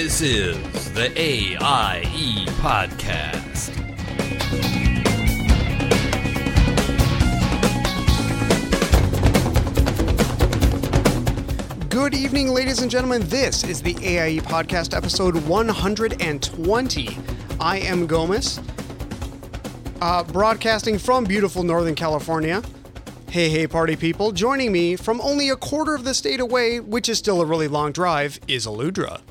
This is the AIE Podcast. Good evening, ladies and gentlemen. This is the AIE Podcast, episode 120. I am Ghomus, uh, broadcasting from beautiful Northern California. Hey, hey, party people. Joining me from only a quarter of the state away, which is still a really long drive, is Alludra.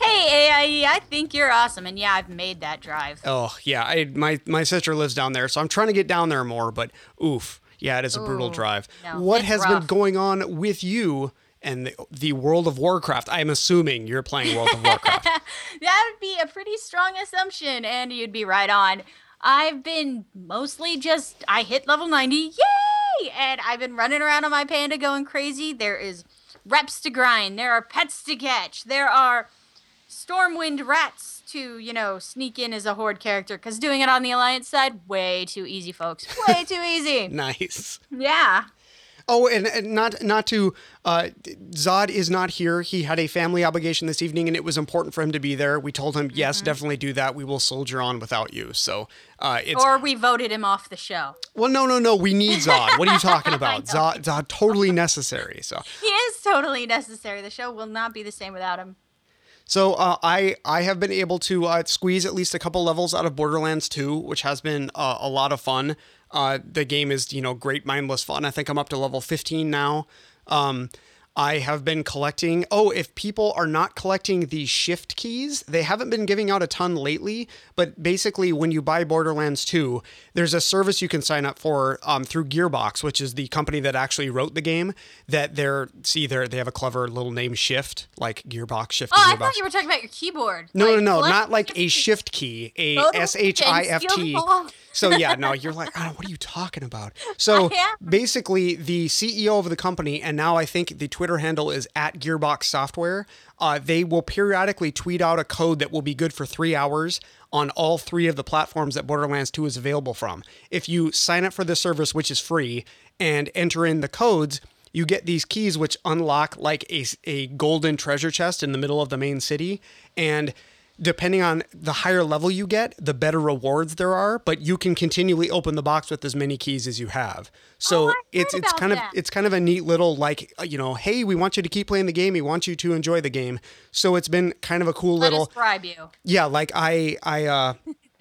Hey AIE, I think you're awesome, and yeah, I've made that drive. Oh, yeah, I, my, my sister lives down there, so I'm trying to get down there more, but oof. Yeah, it is a brutal drive. no, what has been going on with you and the, the World of Warcraft? I'm assuming you're playing World of Warcraft. That would be a pretty strong assumption, and you'd be right on. I've been mostly just I hit level 90, yay! And I've been running around on my panda going crazy. There is reps to grind, there are pets to catch, there are Stormwind rats to, you know, sneak in as a horde character. Because doing it on the Alliance side, way too easy, folks. Way too easy. nice. Yeah. Oh, and, and not not to uh, Zod is not here. He had a family obligation this evening, and it was important for him to be there. We told him, yes, Mm-hmm. definitely do that. We will soldier on without you. So uh, it's Or we voted him off the show. well, no, no, no. We need Zod. What are you talking about? Zod, Zod, totally necessary. So He is totally necessary. The show will not be the same without him. So uh, I I have been able to uh, squeeze at least a couple levels out of Borderlands 2, which has been uh, a lot of fun. Uh, the game is you know great mindless fun. I think I'm up to level 15 now. Um, I have been collecting. Oh, if people are not collecting the shift keys, they haven't been giving out a ton lately. But basically, when you buy Borderlands 2, there's a service you can sign up for um, through Gearbox, which is the company that actually wrote the game. That they're see they they have a clever little name Shift, like Gearbox Shift. Oh, I thought you were talking about your keyboard. No, Like, no, no, not like a shift key, a S H I F T. So yeah, no, you're like, oh, what are you talking about? So basically, the CEO of the company, and now I think the Twitter handle is at Gearbox Software. Uh, they will periodically tweet out a code that will be good for three hours on all three of the platforms that Borderlands 2 is available from. If you sign up for the service, which is free, and enter in the codes, you get these keys which unlock like a, a golden treasure chest in the middle of the main city. And depending on the higher level you get, the better rewards there are, but you can continually open the box with as many keys as you have. So Oh, it's it's kind that. of it's kind of a neat little like uh, you know, hey, we want you to keep playing the game, we want you to enjoy the game. So it's been kind of a cool Let little bribe you. yeah, like I I uh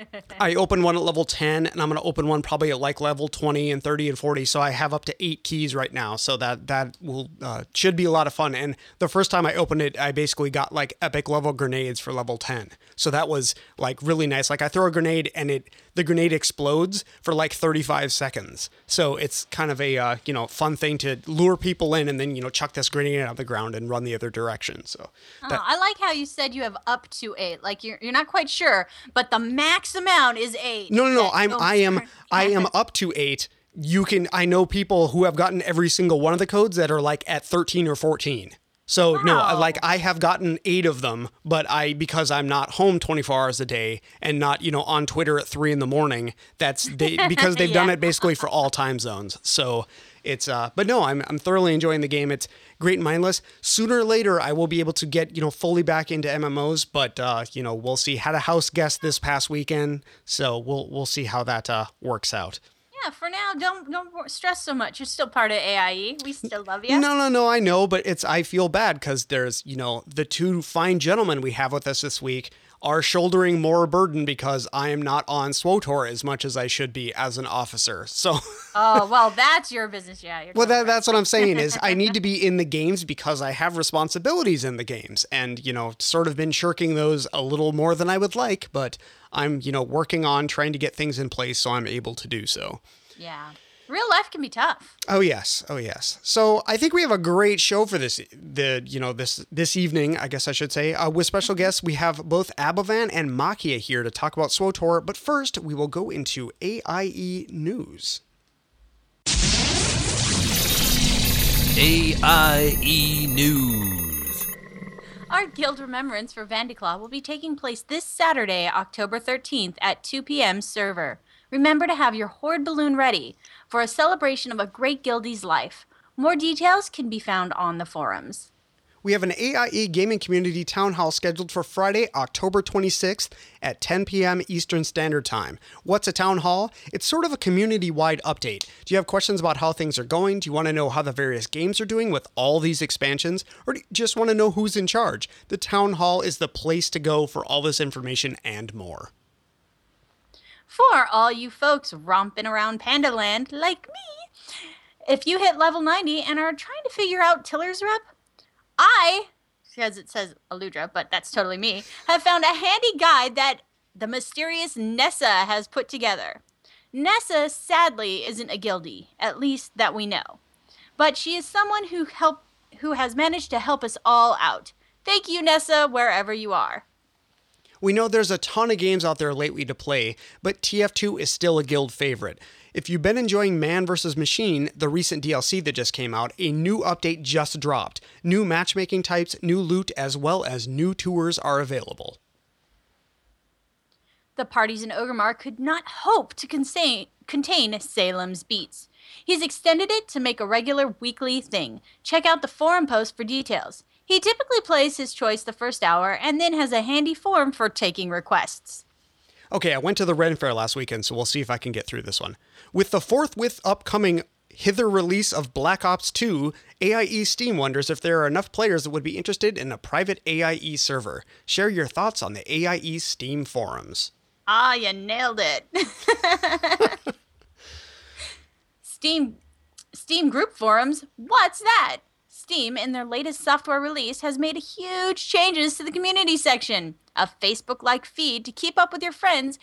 I opened one at level 10 and I'm going to open one probably at like level 20 and 30 and 40 so I have up to 8 keys right now so that that will uh, should be a lot of fun. And the first time I opened it I basically got like epic level grenades for level 10 so that was like really nice. Like I throw a grenade and it the grenade explodes for like 35 seconds so it's kind of a uh, you know fun thing to lure people in and then you know chuck this grenade out of the ground and run the other direction so Oh, I like how you said you have up to eight. Like you're you're not quite sure, but the max amount is eight. No, no, no. that I'm I am I am up to eight. You can I know people who have gotten every single one of the codes that are like at 13 or 14. So no, like I have gotten eight of them, but I because I'm not home 24 hours a day and not you know on Twitter at three in the morning. That's they because they've done it basically for all time zones. So it's uh, but no, I'm I'm thoroughly enjoying the game. It's great and mindless. Sooner or later, I will be able to get you know fully back into MMOs, but uh, you know we'll see. Had a house guest this past weekend, so we'll we'll see how that uh, works out. Yeah, for now, don't don't stress so much. You're still part of AIE. We still love you. No, no, no, I know, but it's I feel bad because there's you know the two fine gentlemen we have with us this week are shouldering more burden because I am not on SWTOR as much as I should be as an officer. So. Oh well, that's your business. Yeah. You're Well, that, that's what I'm saying is I need to be in the games because I have responsibilities in the games and, you know, sort of been shirking those a little more than I would like, but I'm, you know, working on trying to get things in place so I'm able to do so. Yeah. Real life can be tough. Oh yes, oh yes. So I think we have a great show for this the you know this this evening, I guess I should say. Uh, with special guests, we have both Abovan and Machia here to talk about SWTOR. But first, we will go into AIE news. AIE News. Our Guild Remembrance for Vandiclaw will be taking place this Saturday, October 13th at 2 p.m. server. Remember to have your Horde balloon ready for a celebration of a great guildie's life. More details can be found on the forums. We have an AIE gaming community town hall scheduled for Friday, October 26th at 10 p.m. Eastern Standard Time. What's a town hall? It's sort of a community wide update. Do you have questions about how things are going? Do you want to know how the various games are doing with all these expansions? Or do you just want to know who's in charge? The town hall is the place to go for all this information and more. For all you folks romping around Pandaland like me, if you hit level 90 and are trying to figure out Tiller's rep, I, because it says Alludra, but that's totally me, have found a handy guide that the mysterious Nessa has put together. Nessa, sadly, isn't a guildie, at least that we know. But she is someone who help who has managed to help us all out. Thank you, Nessa, wherever you are. We know there's a ton of games out there lately to play, but TF2 is still a guild favorite. If you've been enjoying Mann vs. Machine, the recent DLC that just came out, a new update just dropped. New matchmaking types, new loot, as well as new tours are available. The parties in Orgrimmar could not hope to contain, contain Salem's beats. He's extended it to make a regular weekly thing. Check out the forum post for details. He typically plays his choice the first hour and then has a handy form for taking requests. Okay, I went to the Ren Fair last weekend, so we'll see if I can get through this one. With the forthwith upcoming hither release of Black Ops 2, AIE Steam wonders if there are enough players that would be interested in a private AIE server. Share your thoughts on the AIE Steam forums. Ah, you nailed it. Steam Steam group forums. What's that? Steam, in their latest software release, has made huge changes to the community section, a Facebook like feed to keep up with your friends,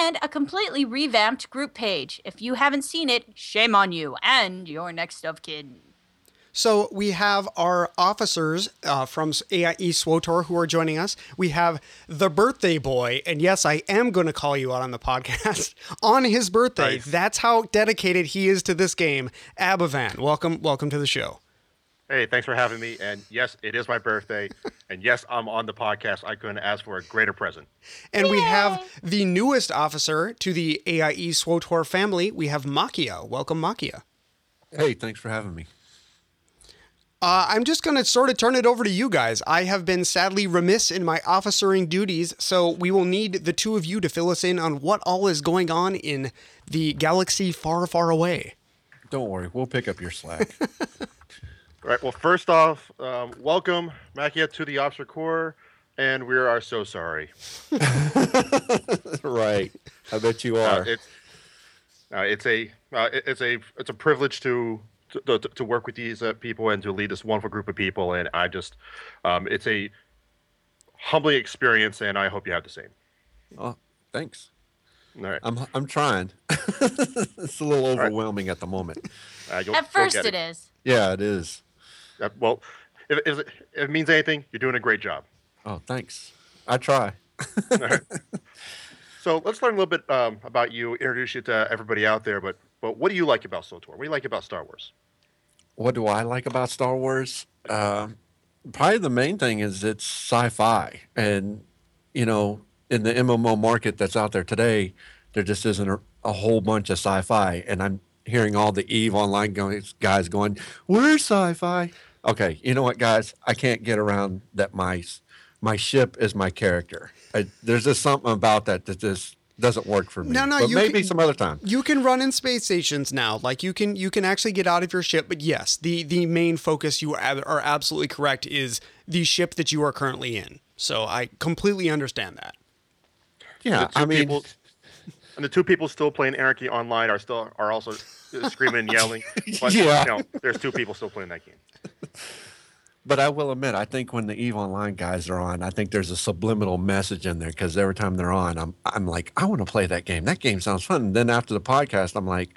and a completely revamped group page. If you haven't seen it, shame on you and your next of kin. So we have our officers uh, from AIE SWTOR who are joining us. We have the birthday boy, and yes, I am going to call you out on the podcast on his birthday. Nice. That's how dedicated he is to this game. Abovan, welcome, welcome to the show. Hey, thanks for having me. And yes, it is my birthday. and yes, I'm on the podcast. I couldn't ask for a greater present. And we have the newest officer to the AIE SWTOR family. We have Machia. Welcome, Machia. Hey, thanks for having me. Uh, I'm just going to sort of turn it over to you guys. I have been sadly remiss in my officering duties, so we will need the two of you to fill us in on what all is going on in the galaxy far, far away. Don't worry, we'll pick up your slack. All right. Well, first off, um, welcome, Machia, to the Officer Corps. And we are so sorry. right. I bet you Uh, are. it's, uh, it's a uh, it's a it's a privilege to to, to, to work with these uh, people and to lead this wonderful group of people. And I just um, it's a humbling experience, and I hope you have the same. oh, thanks. All right. I'm I'm trying. it's a little overwhelming at the moment. Uh, At first, get it is. Yeah, it is. Uh, well, if, if, it- if it means anything, you're doing a great job. Oh, thanks. I try. So let's learn a little bit um, about you, introduce you to everybody out there. But but what do you like about SWTOR? What do you like about Star Wars? What do I like about Star Wars? Uh, probably the main thing is it's sci-fi, and you know, in the MMO market that's out there today, there just isn't a, a whole bunch of sci-fi, and I'm hearing all the Eve online guys going, "We're sci-fi." Okay, you know what, guys? I can't get around that. My my ship is my character. I, there's just something about that that just doesn't work for me. No, no, but you maybe can- some other time. You can run in space stations now. Like you can you can actually get out of your ship, but yes, the the main focus you are, are absolutely correct is the ship that you are currently in. So I completely understand that. Yeah, I mean, people, and the two people still playing Anarchy online are still are also screaming and yelling. But, Yeah. you know, there's two people still playing that game. But I will admit, I think when the Eve Online guys are on, I think there's a subliminal message in there because every time they're on, I'm I'm like, I want to play that game. That game sounds fun. And then after the podcast, I'm like,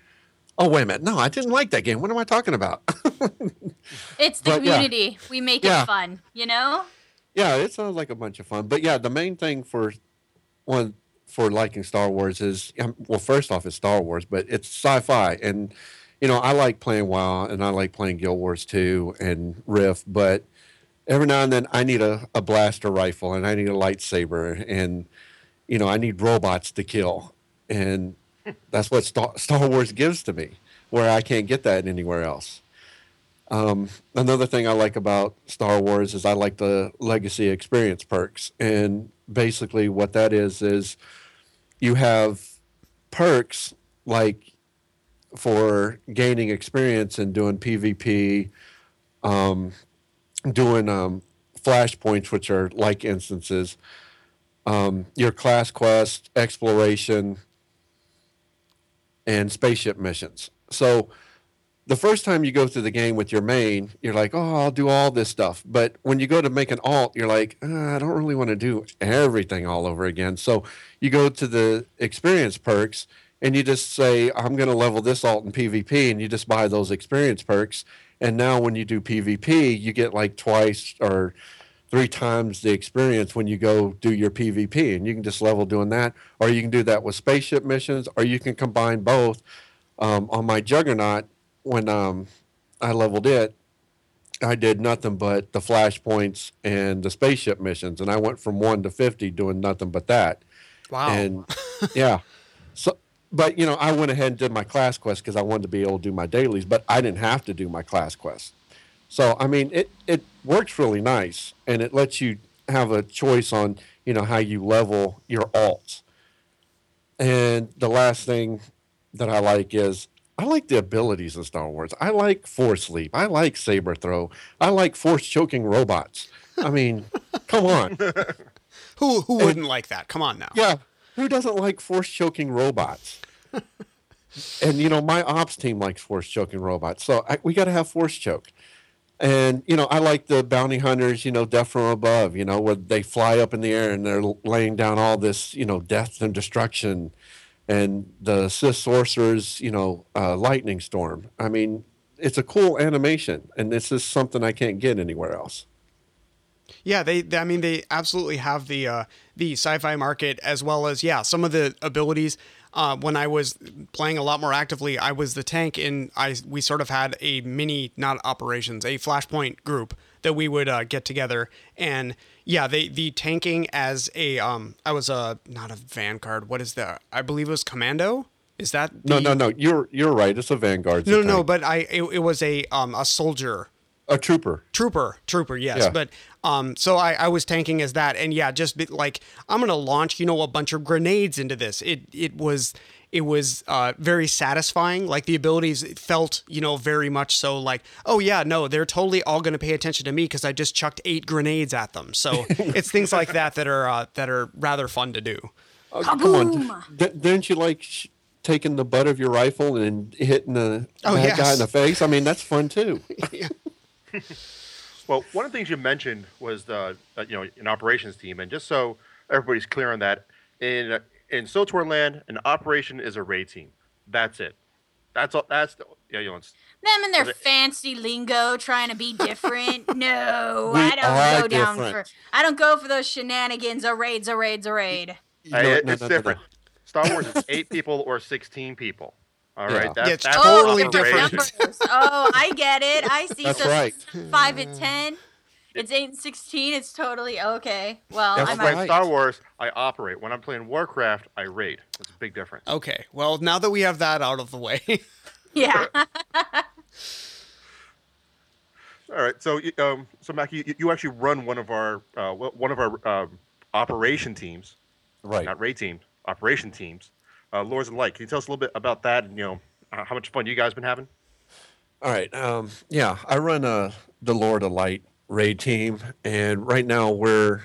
oh wait a minute, no, I didn't like that game. What am I talking about? It's the But, yeah. community. We make Yeah. it fun, you know? yeah, it sounds like a bunch of fun. But yeah, the main thing for one for liking Star Wars is um, well, first off, it's Star Wars, but it's sci-fi, and you know, I like playing WoW and I like playing Guild Wars 2 and Rift, but every now and then I need a, a blaster rifle and I need a lightsaber and you know, I need robots to kill. And that's what Star, Star Wars gives to me, where I can't get that anywhere else. Um, another thing I like about Star Wars is I like the legacy experience perks, and basically what that is is you have perks like for gaining experience and doing PvP, um, doing um, flashpoints, which are like instances, um, your class quest, exploration, and spaceship missions. So the first time you go through the game with your main, you're like, oh, I'll do all this stuff. But when you go to make an alt, you're like, uh, I don't really want to do everything all over again. So you go to the experience perks and you just say, I'm going to level this alt in PvP, and you just buy those experience perks. And now when you do PvP, you get like twice or three times the experience when you go do your PvP, and you can just level doing that, or you can do that with spaceship missions, or you can combine both. Um, on my Juggernaut, when um, I leveled it, I did nothing but the flashpoints and the spaceship missions, and I went from one to fifty doing nothing but that. Wow. And yeah, so but you know, I went ahead and did my class quest because I wanted to be able to do my dailies, but I didn't have to do my class quest. So I mean, it it works really nice, and it lets you have a choice on you know how you level your alts. And the last thing that I like is I like the abilities in Star Wars. I like force leap. I like saber throw. I like force choking robots. I mean, come on. Who who wouldn't like that? Come on now. Yeah, who doesn't like force choking robots? and you know, my ops team likes force choking robots, so I, we got to have force choke. And you know, I like the bounty hunters. You know, death from above. You know, where they fly up in the air and they're laying down all this, you know, death and destruction. And the Sith sorcerers, you know, uh, lightning storm. I mean, it's a cool animation, and this is something I can't get anywhere else. Yeah, they, they- I mean, they absolutely have the uh, the sci-fi market as well as yeah, some of the abilities. Uh, when I was playing a lot more actively, I was the tank, and I we sort of had a mini, not operations, a flashpoint group that we would uh, get together, and yeah, they the tanking as a um, I was a not a vanguard. What is that? I believe it was commando. Is that No, the- no, no. You're you're right. It's a vanguard. no, no? But I it, it was a um a soldier a trooper. Trooper, trooper, yes. Yeah. But um, so I, I was tanking as that, and yeah, just be, like I'm gonna launch, you know, a bunch of grenades into this. It it was it was uh, very satisfying. Like the abilities felt, you know, very much so. Like, oh yeah, no, they're totally all gonna pay attention to me because I just chucked eight grenades at them. So it's things like that that are uh, that are rather fun to do. Oh, come on. Kaboom! D- didn't you like sh- taking the butt of your rifle and hitting the Oh, bad guy in the face? I mean, that's fun too. Well, one of the things you mentioned was the uh, you know an operations team, and just so everybody's clear on that, in uh, in SWTOR land, an operation is a raid team. That's it. That's all. That's the, yeah, you know. Them and their fancy lingo trying to be different. no, We I don't go down different. for. I don't go for those shenanigans. A raid's a raid's a raid. You Hey, know- it- no, it's no, no, no. different. Star Wars is eight people or sixteen people. All Yeah. right, that's, Yeah, it's that's totally an different. oh, I get it. I see. That's so right. Five and ten. It's eight and sixteen. It's totally okay. Well, That's I'm right. play Star Wars, I operate. When I'm playing Warcraft, I raid. That's a big difference. Okay, well now that we have that out of the way, yeah. All right, so you- um, so Mackie, you, you actually run one of our uh, one of our um, operation teams, Right. not raid teams, operation teams. Uh, Lords and Light. Can you tell us a little bit about that? And you know, uh, how much fun you guys been having? All right. Um, yeah, I run uh, the Lord of Light raid team, and right now we're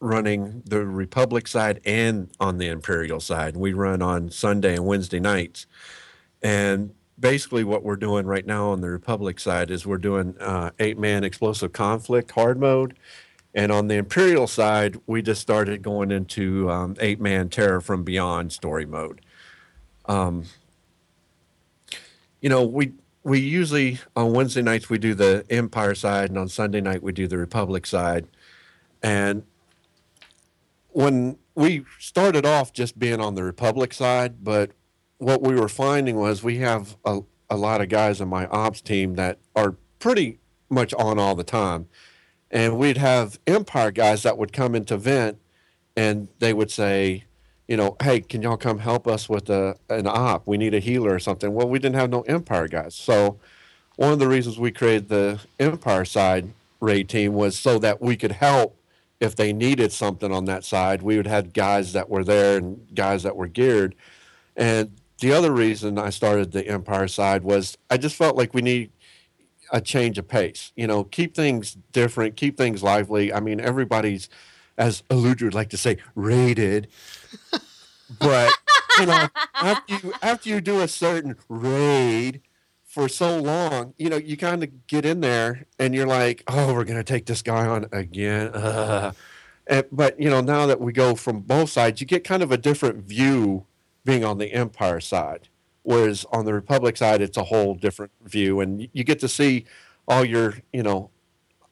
running the Republic side and on the Imperial side. We run on Sunday and Wednesday nights, and basically what we're doing right now on the Republic side is we're doing uh, eight-man explosive conflict hard mode, and on the Imperial side we just started going into um, eight-man terror from beyond story mode you know, we we usually on Wednesday nights we do the Empire side, and on Sunday night we do the Republic side. And when we started off just being on the Republic side, but what we were finding was we have a, a lot of guys on my ops team that are pretty much on all the time. And we'd have Empire guys that would come into Vent and they would say, you know, hey, can y'all come help us with a, an op? We need a healer or something. Well, we didn't have no Empire guys. So one of the reasons we created the Empire side raid team was so that we could help if they needed something on that side. We would have guys that were there and guys that were geared. And the other reason I started the Empire side was I just felt like we need a change of pace. You know, keep things different, keep things lively. I mean, everybody's, as Alludra would like to say, rated. but you know, after you after you do a certain raid for so long, you know, you kind of get in there and you're like, oh, we're gonna take this guy on again. Uh. And, but you know, now that we go from both sides, you get kind of a different view being on the Empire side. Whereas on the Republic side, it's a whole different view, and you get to see all your, you know,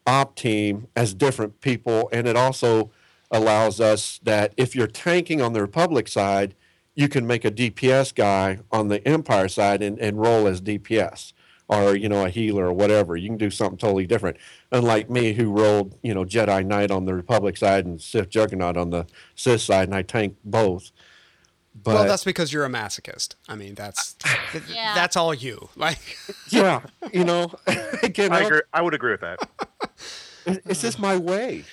op team as different people, and it also allows us that if you're tanking on the Republic side, you can make a DPS guy on the Empire side and, and roll as DPS or you know a healer or whatever. You can do something totally different. Unlike me, who rolled you know Jedi Knight on the Republic side and Sith Juggernaut on the Sith side, and I tanked both. But well, that's because you're a masochist. I mean, that's Yeah. that's all you. Like, yeah, you know, again, I I- agree. I would agree with that. it- it's just my way.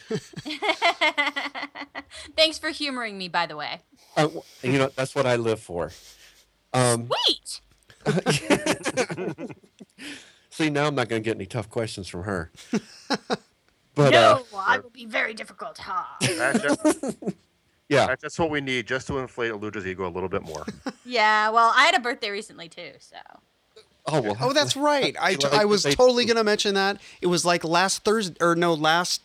Thanks for humoring me, by the way. I, you know, that's what I live for. Um, Wait. see, now I'm not going to get any tough questions from her. But no, uh, I will be very difficult. Ha. That's yeah, that's just what we need, just to inflate Alludra's ego a little bit more. yeah. Well, I had a birthday recently too, so. oh well. oh, that's right. I, I was totally gonna mention that. It was like last Thursday or no, last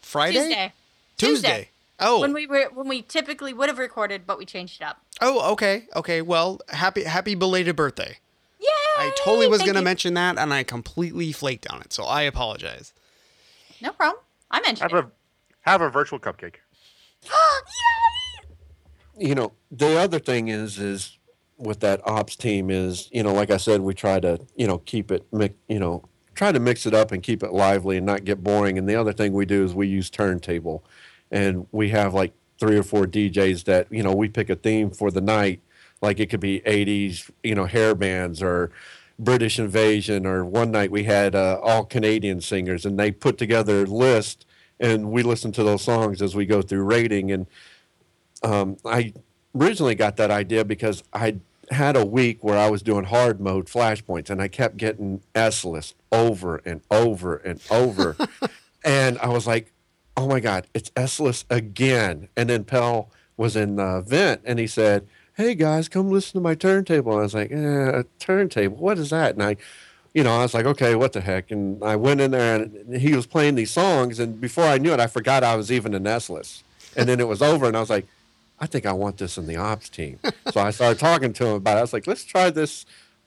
Friday, Tuesday. Tuesday. Oh, When we were when we typically would have recorded, but we changed it up. oh, okay, okay. Well, happy happy belated birthday. Yay! I totally was gonna mention that, and I completely flaked on it. So I apologize. No problem. I mentioned Have it. a have a virtual cupcake. you know the other thing is is with that ops team is you know like i said we try to you know keep it you know try to mix it up and keep it lively and not get boring. And the other thing we do is we use turntable. And we have like three or four djs that you know we pick a theme for the night. Like it could be 80s you know hair bands or british invasion or one night we had uh, all canadian singers and they put together a list and we listen to those songs as we go through rating. And um, I originally got that idea because I had a week where I was doing hard mode flashpoints and I kept getting Esseles over and over and over. and I was like, oh my God, it's Esseles again. And then Pell was in the vent and he said, hey guys, come listen to my turntable. And I was like, eh, a turntable, what is that? And I, you know, I was like, okay, what the heck? And I went in there and he was playing these songs. And before I knew it, I forgot I was even in Esseles. And then it was over and I was like, I think I want this in the ops team. so I started talking to him about it. I was like, let's try this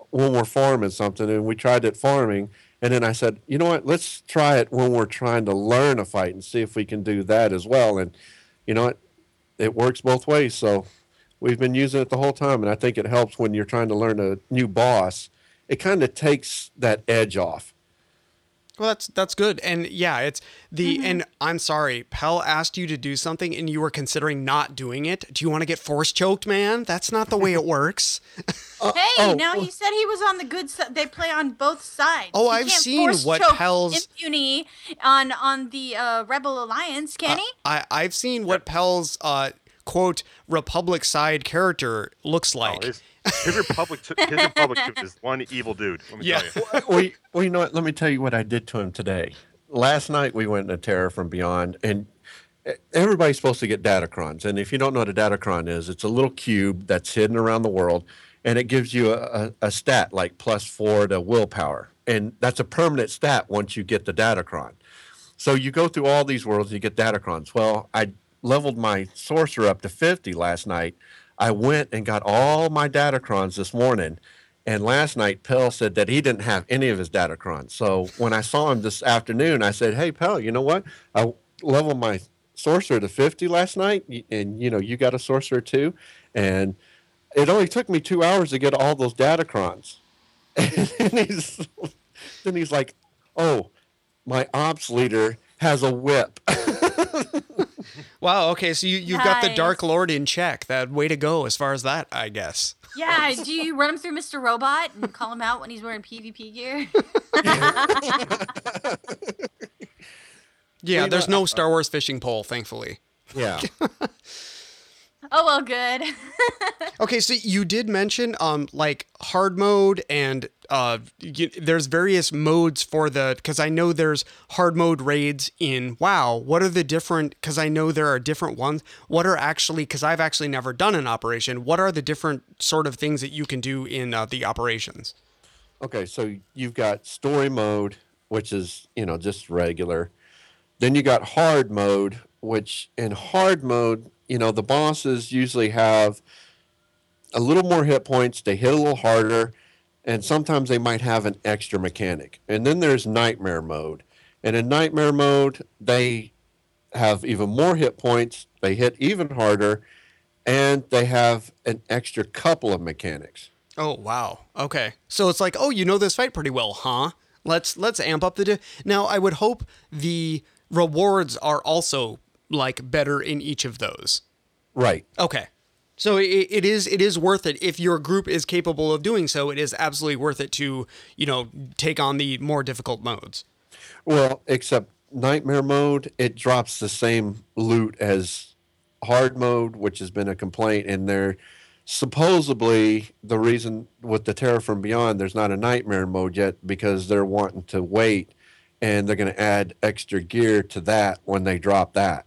when we're farming something. And we tried it farming. And then I said, you know what? Let's try it when we're trying to learn a fight and see if we can do that as well. And you know what? It works both ways. So we've been using it the whole time. And I think it helps when you're trying to learn a new boss. It kind of takes that edge off. Well, that's that's good, and yeah, it's the and I'm sorry, Pell asked you to do something, and you were considering not doing it. Do you want to get force choked, man? That's not the way it works. Hey, oh, now well- he said he was on the good side. They play on both sides. Oh, He I've can't seen force what choke Pell's- Impuni on on the uh, Rebel Alliance, can he? I I've seen what Pell's uh quote Republic side character looks oh, like. Oh, his, his Republic, t- his Republic tooth is one evil dude. Let me Yeah. tell you. well, you- well, you know what? Let me tell you what I did to him today. Last night we went to Terror from Beyond, and everybody's supposed to get datacrons. And if you don't know what a datacron is, it's a little cube that's hidden around the world, and it gives you a, a, a stat like plus four to willpower, and that's a permanent stat once you get the datacron. So you go through all these worlds, and you get datacrons. Well, I leveled my sorcerer up to 50 last night. I went and got all my datacrons this morning. And last night, Pell said that he didn't have any of his datacrons. So when I saw him this afternoon, I said, Hey, Pell, you know what? I leveled my sorcerer to 50 last night. And, you know, you got a sorcerer too. And it only took me two hours to get all those datacrons. and he's, then he's like, Oh, my ops leader has a whip. Wow. Okay. So you you've got the Nice. Dark Lord in check. That way to go as far as that, I guess. Yeah, do you run him through Mr. Robot and call him out when he's wearing PvP gear? Yeah. Well, you there's know, no Star Wars fishing pole, thankfully. Yeah. oh well, good. Okay, so you did mention um like hard mode and uh y there's various modes for the because I know there's hard mode raids in WoW. What are the different? Because I know there are different ones. What are actually? Because I've actually never done an operation. What are the different sort of things that you can do in uh, the operations? Okay, so you've got story mode, which is, you know, just regular. Then you got hard mode, which in hard mode, you know, the bosses usually have a little more hit points, they hit a little harder, and sometimes they might have an extra mechanic. And then there's nightmare mode. And in nightmare mode, they have even more hit points, they hit even harder, and they have an extra couple of mechanics. Oh wow. Okay. So it's like, oh, you know this fight pretty well, huh? Let's let's amp up the. Di- now I would hope the rewards are also like better in each of those. Right. Okay. So it, it is it is worth it if your group is capable of doing so. It is absolutely worth it to you know take on the more difficult modes. Well, except nightmare mode, it drops the same loot as hard mode, which has been a complaint. And they're supposedly the reason with the Terror from Beyond, there's not a nightmare mode yet because they're wanting to wait and they're going to add extra gear to that when they drop that.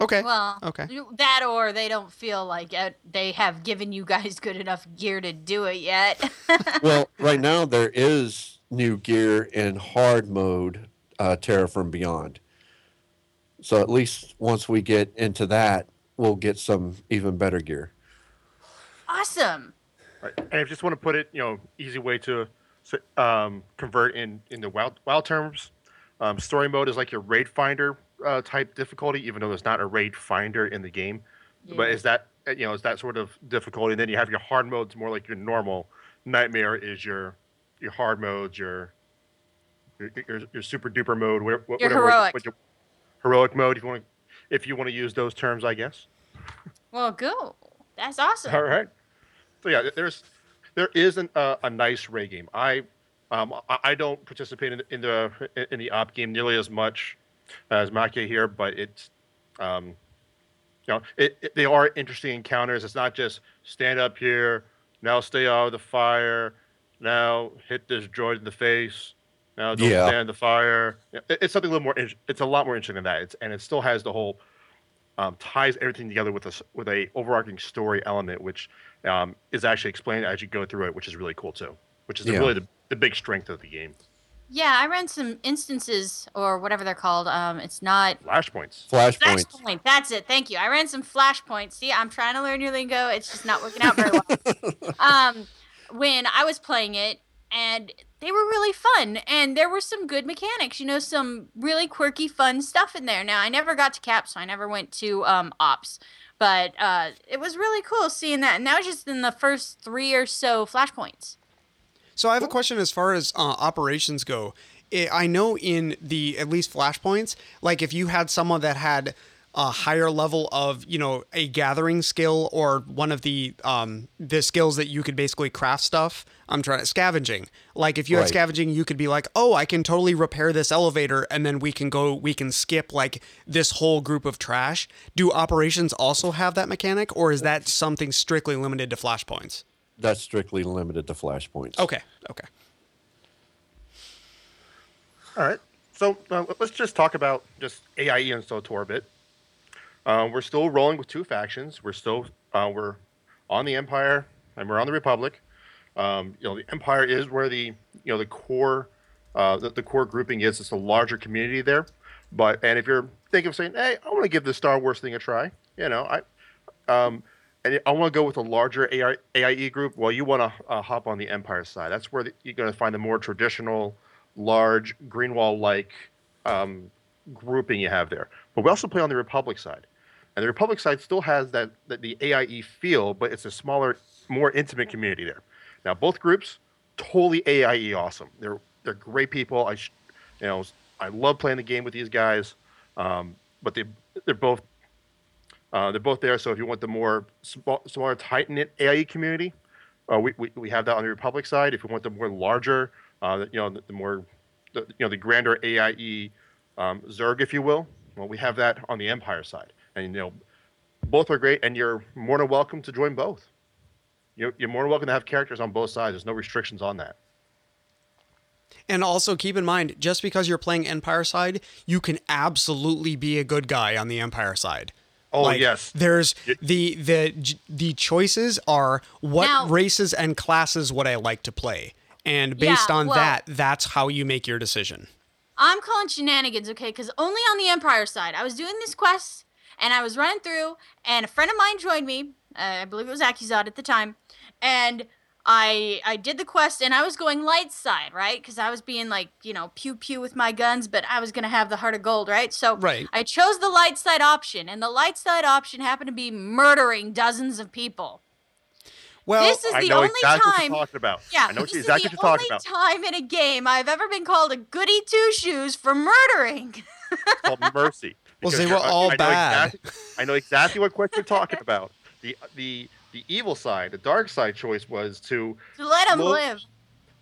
Okay. Well, Okay. that or they don't feel like it, they have given you guys good enough gear to do it yet. well, right now there is new gear in hard mode, uh, Terror from Beyond. So at least once we get into that, we'll get some even better gear. awesome. Right. And if you just want to put it, you know, easy way to um, convert in in the wild wild terms, um, story mode is like your raid finder uh, type difficulty, even though there's not a raid finder in the game. But is that uh, you know is that sort of difficulty? And then you have your hard modes, more like your normal. Nightmare is your your hard modes, your your, your, your super duper mode, whatever, Your whatever heroic. what your heroic mode, if you want to if you want to use those terms, I guess. Well, go. That's awesome. All right. So yeah, there's there is an, uh, a nice raid game. I um I, I don't participate in, in the in the op game nearly as much as Machia here, but it's um you know it, it- they are interesting encounters. It's not just stand up here now, stay out of the fire, now hit this droid in the face. Now don't Yeah. stand in the fire. It- It's something a little more. It's a lot more interesting than that. It's, and it still has the whole um, ties everything together with a with a overarching story element, which um, is actually explained as you go through it, which is really cool too. Which is the- Yeah. really the, the big strength of the game. Yeah, I ran some instances or whatever they're called. Um, it's not Flashpoints. Flashpoints. flashpoint. That's it. Thank you. I ran some flashpoints. See, I'm trying to learn your lingo. It's just not working out very well. um, when I was playing it, and they were really fun, and there were some good mechanics. You know, some really quirky, fun stuff in there. Now, I never got to cap, so I never went to um, ops. But uh, it was really cool seeing that, and that was just in the first three or so flashpoints. So I have a question as far as uh, operations go. I I know in the at least flashpoints, like if you had someone that had a higher level of you know a gathering skill or one of the um the skills that you could basically craft stuff. I'm trying to scavenging. Like if you had scavenging, you could be like, oh, I can totally repair this elevator, and then we can go, we can skip like this whole group of trash. Do operations also have that mechanic, or is that something strictly limited to flashpoints? That's strictly limited to flashpoints. Okay, okay. All right. So uh, let's just talk about just AIE and SWTOR a bit. Uh, we're still rolling with two factions. We're still uh, we're on the Empire and we're on the Republic. Um, you know, the Empire is where the you know the core uh, the, the core grouping is. It's a larger community there. But and if you're thinking of saying, hey, I want to give this Star Wars thing a try, you know, I um, I want to go with a larger AI, AIE group. Well, you want to uh, hop on the Empire side. That's where the, you're going to find the more traditional, large Greenwall-like um, grouping you have there. But we also play on the Republic side, and the Republic side still has that, that the AIE feel, but it's a smaller, more intimate community there. Now, both groups totally AIE awesome. They're they're great people. I, you know, I love playing the game with these guys. Um, but they they're both uh, they're both there. So if you want the more smaller, tight knit AIE community, uh, we, we we have that on the Republic side. If you want the more larger, uh, you know, the, the more the, you know the grander AIE um, Zerg, if you will, well, we have that on the Empire side, and you know, both are great, and you're more than welcome to join both. You're, you're more than welcome to have characters on both sides. There's no restrictions on that. And also keep in mind, just because you're playing Empire side, you can absolutely be a good guy on the Empire side. Oh Like, yes, There's the the the choices are what Now- races and classes would I like to play, and based Yeah, on well- that, that's how you make your decision. I'm calling shenanigans, okay? Because only on the Empire side, I was doing this quest and I was running through, and a friend of mine joined me. Uh, I believe it was Akizad at the time, and I I did the quest and I was going light side, right? Because I was being like, you know, pew pew with my guns, but I was gonna have the heart of gold, right? So Right. I chose the light side option, and the light side option happened to be murdering dozens of people. Well, this is I the know only exactly what time. you're talking about. Yeah, I know this exactly is what the you're talking only about. time in a game I've ever been called a goody two shoes for murdering. It's called mercy. Well, because they were you're- I- all I know bad. Exactly, I know exactly what quest you're talking about. The the the evil side, the dark side choice was to to let them Well- live.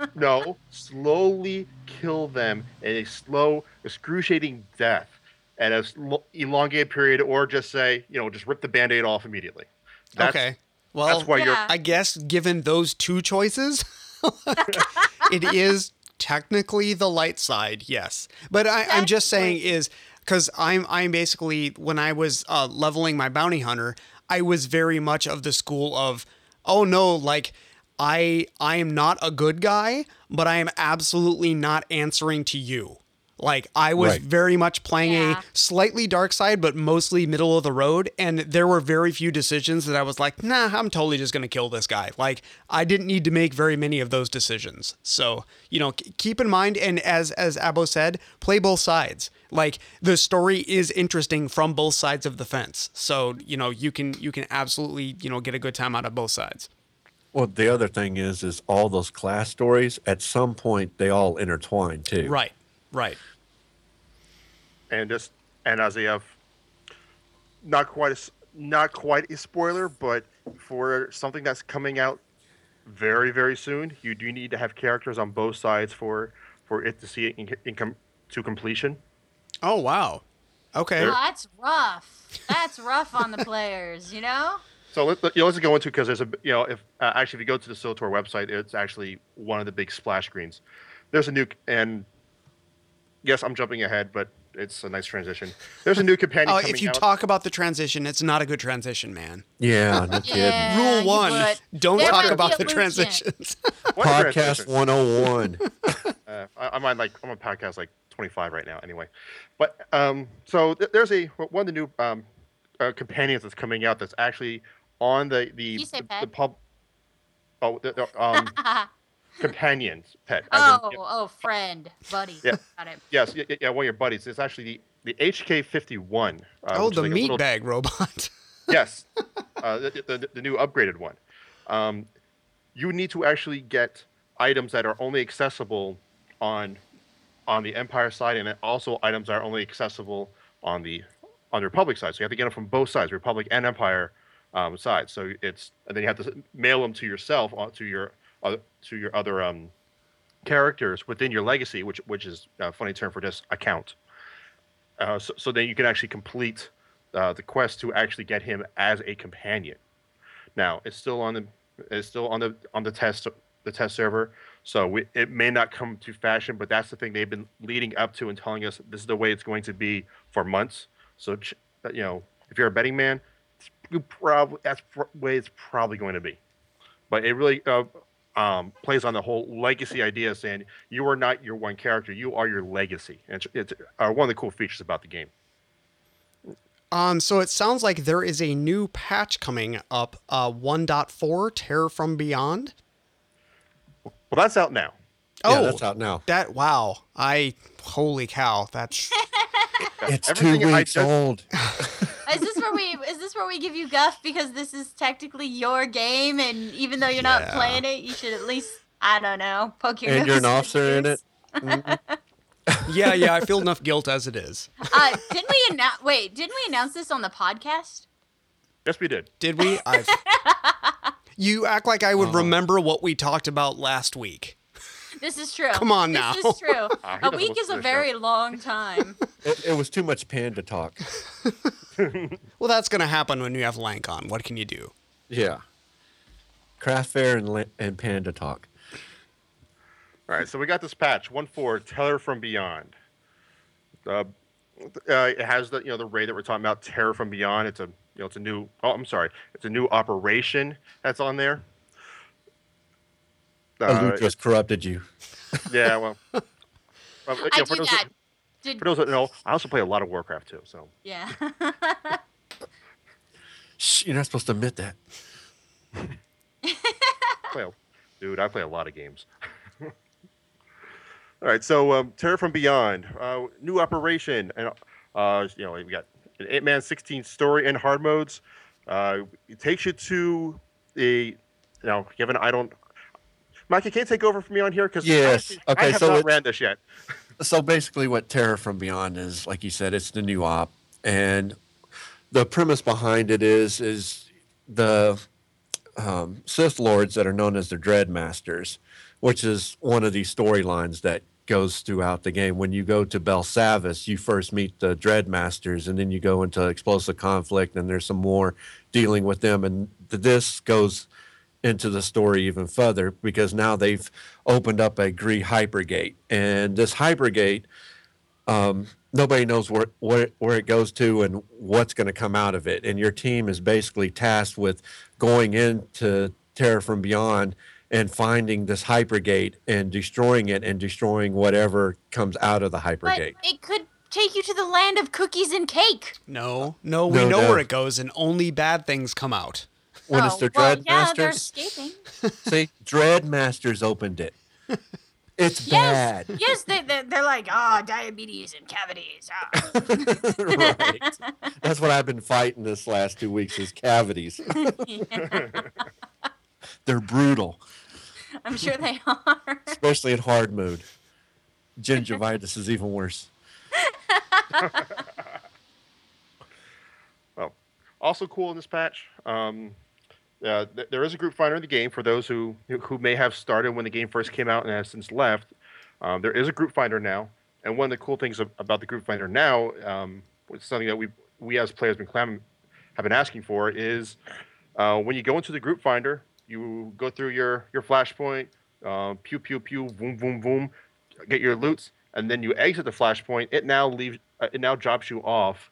no slowly kill them in a slow, excruciating death at a sl- elongated period, or just say you know just rip the band-aid off immediately. That's, okay. Well, that's why you're I guess given those two choices, it is technically the light side, yes. But I, I'm just saying is because I'm I'm basically when I was uh, leveling my bounty hunter, I was very much of the school of, oh no, like I I am not a good guy, but I am absolutely not answering to you. Like I was Right. very much playing Yeah. a slightly dark side, but mostly middle of the road. And there were very few decisions that I was like, nah, I'm totally just going to kill this guy. Like, I didn't need to make very many of those decisions. So, you know, k- keep in mind, and as, as Abo said, play both sides. Like, the story is interesting from both sides of the fence. So, you know, you can, you can absolutely, you know, get a good time out of both sides. Well, the other thing is, is all those class stories at some point they all intertwine too. Right, right. and just and as a uh, not quite a s- not quite a spoiler, but for something that's coming out very very soon, you do need to have characters on both sides for for it to see it in, in com- to completion. Oh, wow. Okay. Oh, that's rough. That's rough on the players, you know? So let, let- you know, let's go into because there's a you know if uh, actually if you go to the SWTOR website, it's actually one of the big splash screens. There's a new and yes, I'm jumping ahead, but it's a nice transition. There's a new companion Oh, coming if you out. talk about the transition, it's not a good transition, man. Yeah, no kidding. Yeah, Rule one: would. don't There talk about the transitions. Podcast 101. Uh, I, I'm on like I'm on podcast like 25 right now. Anyway, but um, so th- there's a one of the new um, uh, companions that's coming out that's actually on the the you say the, pet? the pub. Oh, the, the, um, companions pet. as in, oh, yeah, oh, friend, buddy. Yeah. Got it. yes, yeah, yeah, one of your buddies. It's actually the the HK51. Uh, oh, the like meat little- bag robot. yes, uh, the, the, the new upgraded one. Um, you need to actually get items that are only accessible on on the Empire side, and also items are only accessible on the on the Republic side. So you have to get them from both sides, Republic and Empire um, sides. So it's and then you have to mail them to yourself, uh, to your uh, to your other um, characters within your legacy, which which is a funny term for this account. Uh, so, so then you can actually complete uh, the quest to actually get him as a companion. Now it's still on the it's still on the on the test the test server, so we, it may not come to fashion, but that's the thing they've been leading up to and telling us this is the way it's going to be for months. So uh, you know, if you're a betting man, you probably that's the way it's probably going to be. But it really uh, um, plays on the whole legacy idea, saying you are not your one character, you are your legacy, and it's, it's uh, one of the cool features about the game. Um, so it sounds like there is a new patch coming up, uh, 1.4 Terror from Beyond. Well, that's out now. Yeah, Oh, that's out now. that wow! I holy cow! That's It's two Everything I weeks just- old. Is this where we is this where we give you guff because this is technically your game and even though you're not playing it, you should at least I don't know poke your And you're an officer in juice. it. Mhm. Yeah, yeah, I feel enough guilt as it is. Uh, didn't we announce? Wait, didn't we announce this on the podcast? Yes, we did. Did we? I've... You act like I would remember what we talked about last week. This is true. Come on now. This is true. Ah, a week is a very show. long time. It, it was too much panda talk. Well, that's going to happen when you have Lank on. What can you do? Yeah. Craft fair and, and panda talk. All right, so we got this patch one for Terror from Beyond. Uh, uh, it has the you know the raid that we're talking about, Terror from Beyond. It's a you know it's a new. Oh, I'm sorry, it's a new operation that's on there. Uh, Uh, just corrupted you. yeah, well, well, you I know, for do those that. that- Did, for those that know, I also play a lot of Warcraft too. So yeah. Shh, you're not supposed to admit that. well, dude, I play a lot of games. All right, so um, Terror from Beyond, uh, new operation, and uh, you know we got an Eight Man 16 story and hard modes. Uh, it takes you to a, know, Kevin, I don't. Mike, you can't take over from me on here because Yes, I, okay, I have so not ran this yet. So basically, what Terror from Beyond is, like you said, it's the new op, and the premise behind it is is the um, Sith lords that are known as the Dread Masters, which is one of these storylines that goes throughout the game. When you go to Belsavis, you first meet the Dread Masters, and then you go into explosive conflict, and there's some more dealing with them, and this goes into the story even further because now they've opened up a Gree Hypergate, and this Hypergate, um, nobody knows where, where where it goes to and what's going to come out of it, and your team is basically tasked with going into Terror from Beyond and finding this Hypergate and destroying it and destroying whatever comes out of the hypergate. but Hypergate. it could take you to the land of cookies and cake. No, no, we No, know no. where it goes, and only bad things come out. when oh, it's the well, Dread yeah, they're Masters, see, Dread Masters opened it. It's Yes, bad. yes, they, they, they're like, ah, diabetes and cavities. Ah. right. That's what I've been fighting this last two weeks is cavities. They're brutal, I'm sure they are. especially in hard mode. Gingivitis is even worse. Well, also cool in this patch. Um, uh, th- there is a group finder in the game for those who who may have started when the game first came out and have since left. Um, there is a group finder now, and one of the cool things ab- about the group finder now, um, which is something that we we as players been clam- have been asking for, is uh, when you go into the group finder, you go through your your flashpoint, uh, pew pew pew, boom boom boom, get your loots, and then you exit the flashpoint. It now leaves. Uh, it now drops you off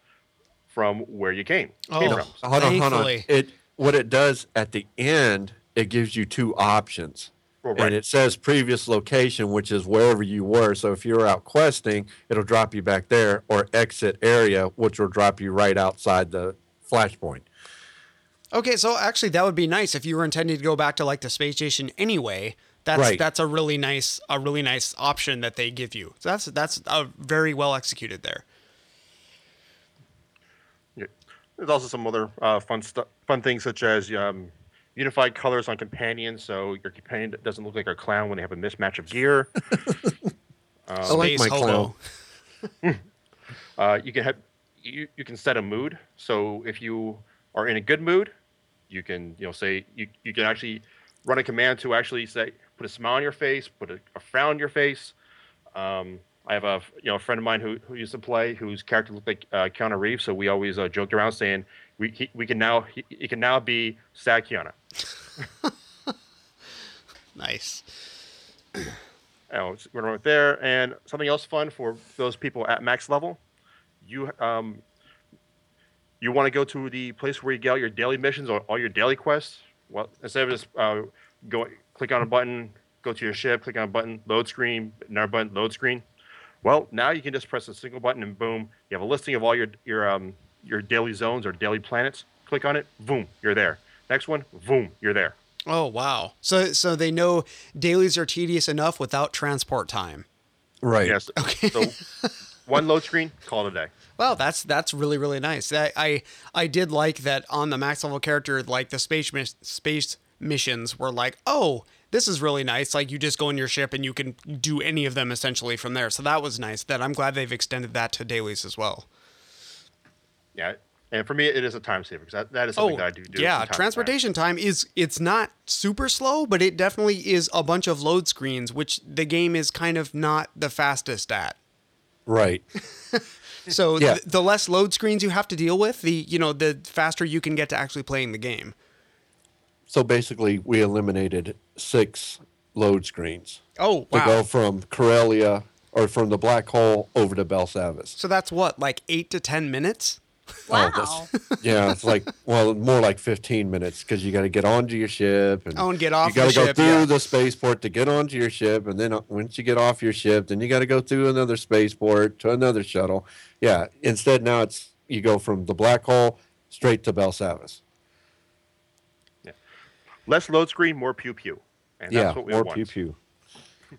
from where you came. came Oh. from. Hold on, hold on. It what it does at the end, it gives you two options. Well, And it says previous location, which is wherever you were. So if you're out questing, it'll drop you back there, or exit area, which will drop you right outside the flashpoint. Okay, so actually, that would be nice if you were intending to go back to like the space station anyway. That's Right. that's a really nice a really nice option that they give you. So that's that's uh, very well executed there. Yeah. There's also some other uh, fun stuff, fun things such as um, unified colors on companions, so your companion doesn't look like a clown when they have a mismatch of gear. I like my clown. Uh, you can have you, you can set a mood. So if you are in a good mood, you can you know say you, you can actually run a command to actually say put a smile on your face, put a, a frown on your face. Um, I have a you know a friend of mine who, who used to play whose character looked like uh, Keanu Reeves, so we always uh, joked around saying we he, we can now he, he can now be sad Keanu. Nice. You know, it's- we're right there. And something else fun for those people at max level, you um, you want to go to the place where you get all your daily missions or all your daily quests. Well, instead of just uh, go click on a button, go to your ship, click on a button, load screen, another button, load screen. Well, now you can just press a single button and boom, you have a listing of all your your um, your daily zones or daily planets. Click on it, boom, you're there. Next one, boom, you're there. Oh wow. So so they know dailies are tedious enough without transport time. Right. Yes. Okay. So one load screen, call it a day. Well, that's that's really really nice. I I, I did like that on the max level character, like the space mis- space missions were like, oh, this is really nice. Like you just go in your ship and you can do any of them essentially from there. So that was nice. That I'm glad they've extended that to dailies as well. Yeah, and for me, it is a time saver because that, that is something oh, that I do do. Oh, yeah, from time transportation time is it's not super slow, but it definitely is a bunch of load screens, which the game is kind of not the fastest at. Right. So Yeah. th- the less load screens you have to deal with, the you know the faster you can get to actually playing the game. So basically, we eliminated six load screens Oh wow. to go from Corellia or from the black hole over to Belsavis. so that's what like eight to ten minutes. Wow. Oh, that's- yeah, it's like well, more like 15 minutes because you got to get onto your ship and Oh, and get off You got to go ship, through yeah. the spaceport to get onto your ship, and then uh, once you get off your ship, then you got to go through another spaceport to another shuttle. Yeah. Instead, now it's you go from the black hole straight to Belsavis. Yeah. Less load screen, more pew pew, and Yeah, that's what we more want. pew pew.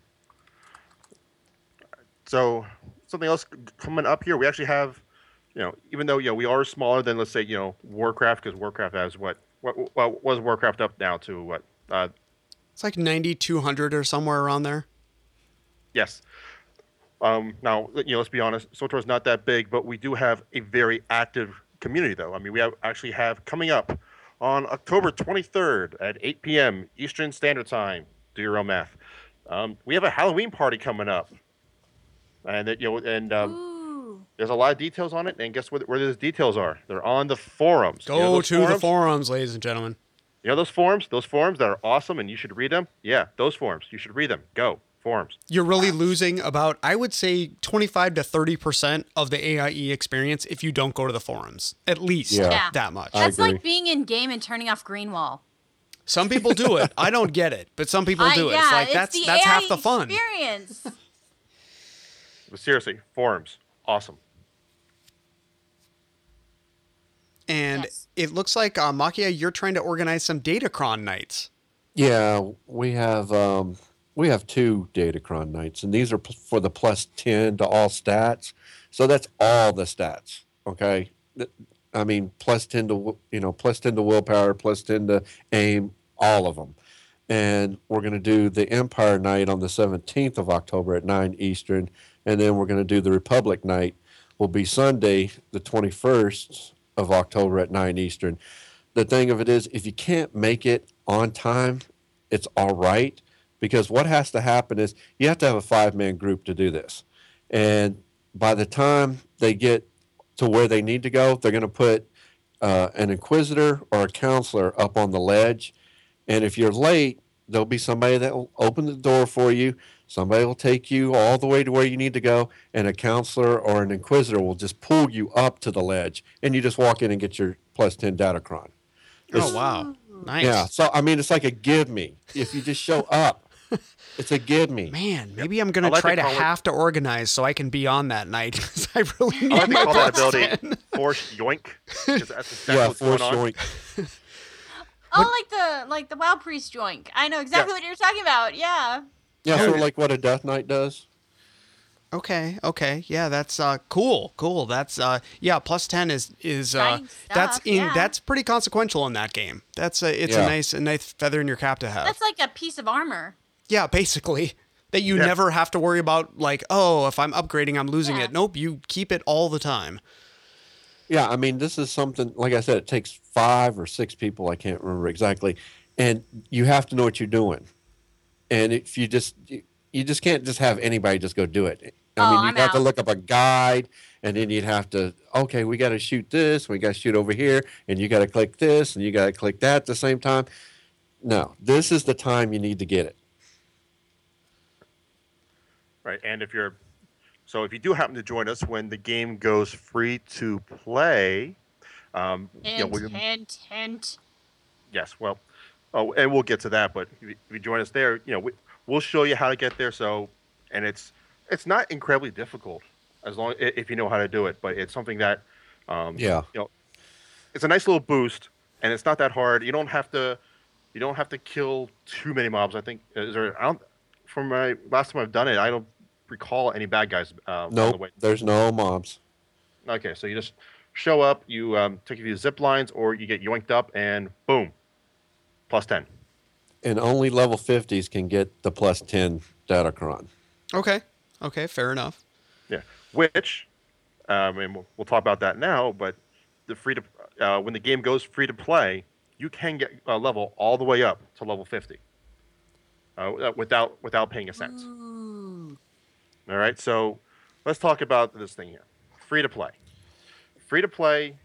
So something else coming up here, we actually have, you know, even though you know we are smaller than let's say you know Warcraft because Warcraft has what what what was Warcraft up now to what uh, It's like ninety two hundred or somewhere around there. Yes. Um, now, you know, let's be honest, SWTOR is not that big, but we do have a very active community, though. I mean, we have, actually have coming up on October 23rd at 8 p.m. Eastern Standard Time. Do your own math. Um, we have a Halloween party coming up, and that you know, and um, Ooh. There's a lot of details on it. And guess what? Where those details are? They're on the forums. You know Go those to the forums? forums, ladies and gentlemen. You know those forums? Those forums that are awesome, and you should read them. Yeah, those forums. You should read them. Go forums. You're really losing about I would say twenty five to thirty percent of the AIE experience if you don't go to the forums. At least Yeah. Yeah. that much. I That's like being in game and turning off Greenwall. Some people do it. I don't get it, but some people I- do it. yeah, It's like that's the that's half the fun. Experience. But seriously, forums. Awesome. And Yes. it looks like uh, Machia, you're trying to organize some Datacron nights. Yeah, we have um, we have two Datacron nights, and these are p- for the plus ten to all stats. So that's all the stats. Okay, I mean plus ten to you know plus ten to willpower, plus ten to aim, all of them. And we're going to do the Empire night on the seventeenth of October at nine Eastern, and then we're going to do the Republic night. Will be Sunday, the twenty first of October at nine Eastern. The thing of it is if you can't make it on time it's all right because what has to happen is you have to have a five man group to do this. And by the time they get to where they need to go they're going to put uh, an inquisitor or a counselor up on the ledge. And if you're late there'll be somebody that will open the door for you somebody will take you all the way to where you need to go and a counselor or an inquisitor will just pull you up to the ledge and you just walk in and get your plus 10 datacron Oh wow, nice. yeah. So I mean, it's like a give me. If you just show up, it's a give me. Man, maybe I'm gonna like to try to call it- have to organize so I can be on that night 'cause I really need I like to my call that ability 10. force yoink. 'cause that's Yeah, force yoink. oh, like the like the WoW priest joink. I know exactly what you're talking about. Yeah. Yeah, sort of like what a death knight does. Okay, okay, yeah, that's uh, cool, cool. That's uh, yeah, plus ten is is uh, Exciting that's in yeah. that's pretty consequential in that game. That's a it's a nice a nice feather in your cap to have. That's like a piece of armor. yeah, basically that you Yeah. never have to worry about like oh if I'm upgrading I'm losing Yeah. it. Nope, you keep it all the time. Yeah, I mean, this is something. Like I said, it takes five or six people. I can't remember exactly, and you have to know what you're doing. And if you just you, you just can't just have anybody just go do it. I Oh, mean, I'm you'd have to look up a guide, and then you'd have to okay, we got to shoot this, we got to shoot over here, and you got to click this, and you got to click that at the same time. No, this is the time you need to get it. Right, and if you're, so if you do happen to join us when the game goes free to play, um, you know, hint, hint. yes, well, oh, and we'll get to that. But if you, join us there, you know, we, we'll show you how to get there. So, and it's it's not incredibly difficult as long if you know how to do it. But it's something that, um, Yeah. you know, it's a nice little boost, and it's not that hard. You don't have to, you don't have to kill too many mobs. I think is there. I don't, from my last time I've done it, I don't recall any bad guys. Uh, the Nope, way. there's no mobs. Okay, so you just show up, you um, take a few zip lines, or you get yoinked up, and boom, plus ten. and only level 50s can get the plus 10 Datacron. Okay. Okay. Fair enough. Yeah, which, um, and we'll, we'll talk about that now. But the free to uh, when the game goes free to play, you can get a level all the way up to level fifty, uh, without without paying a cent. Ooh. All right, so let's talk about this thing here. Free to play. Free to play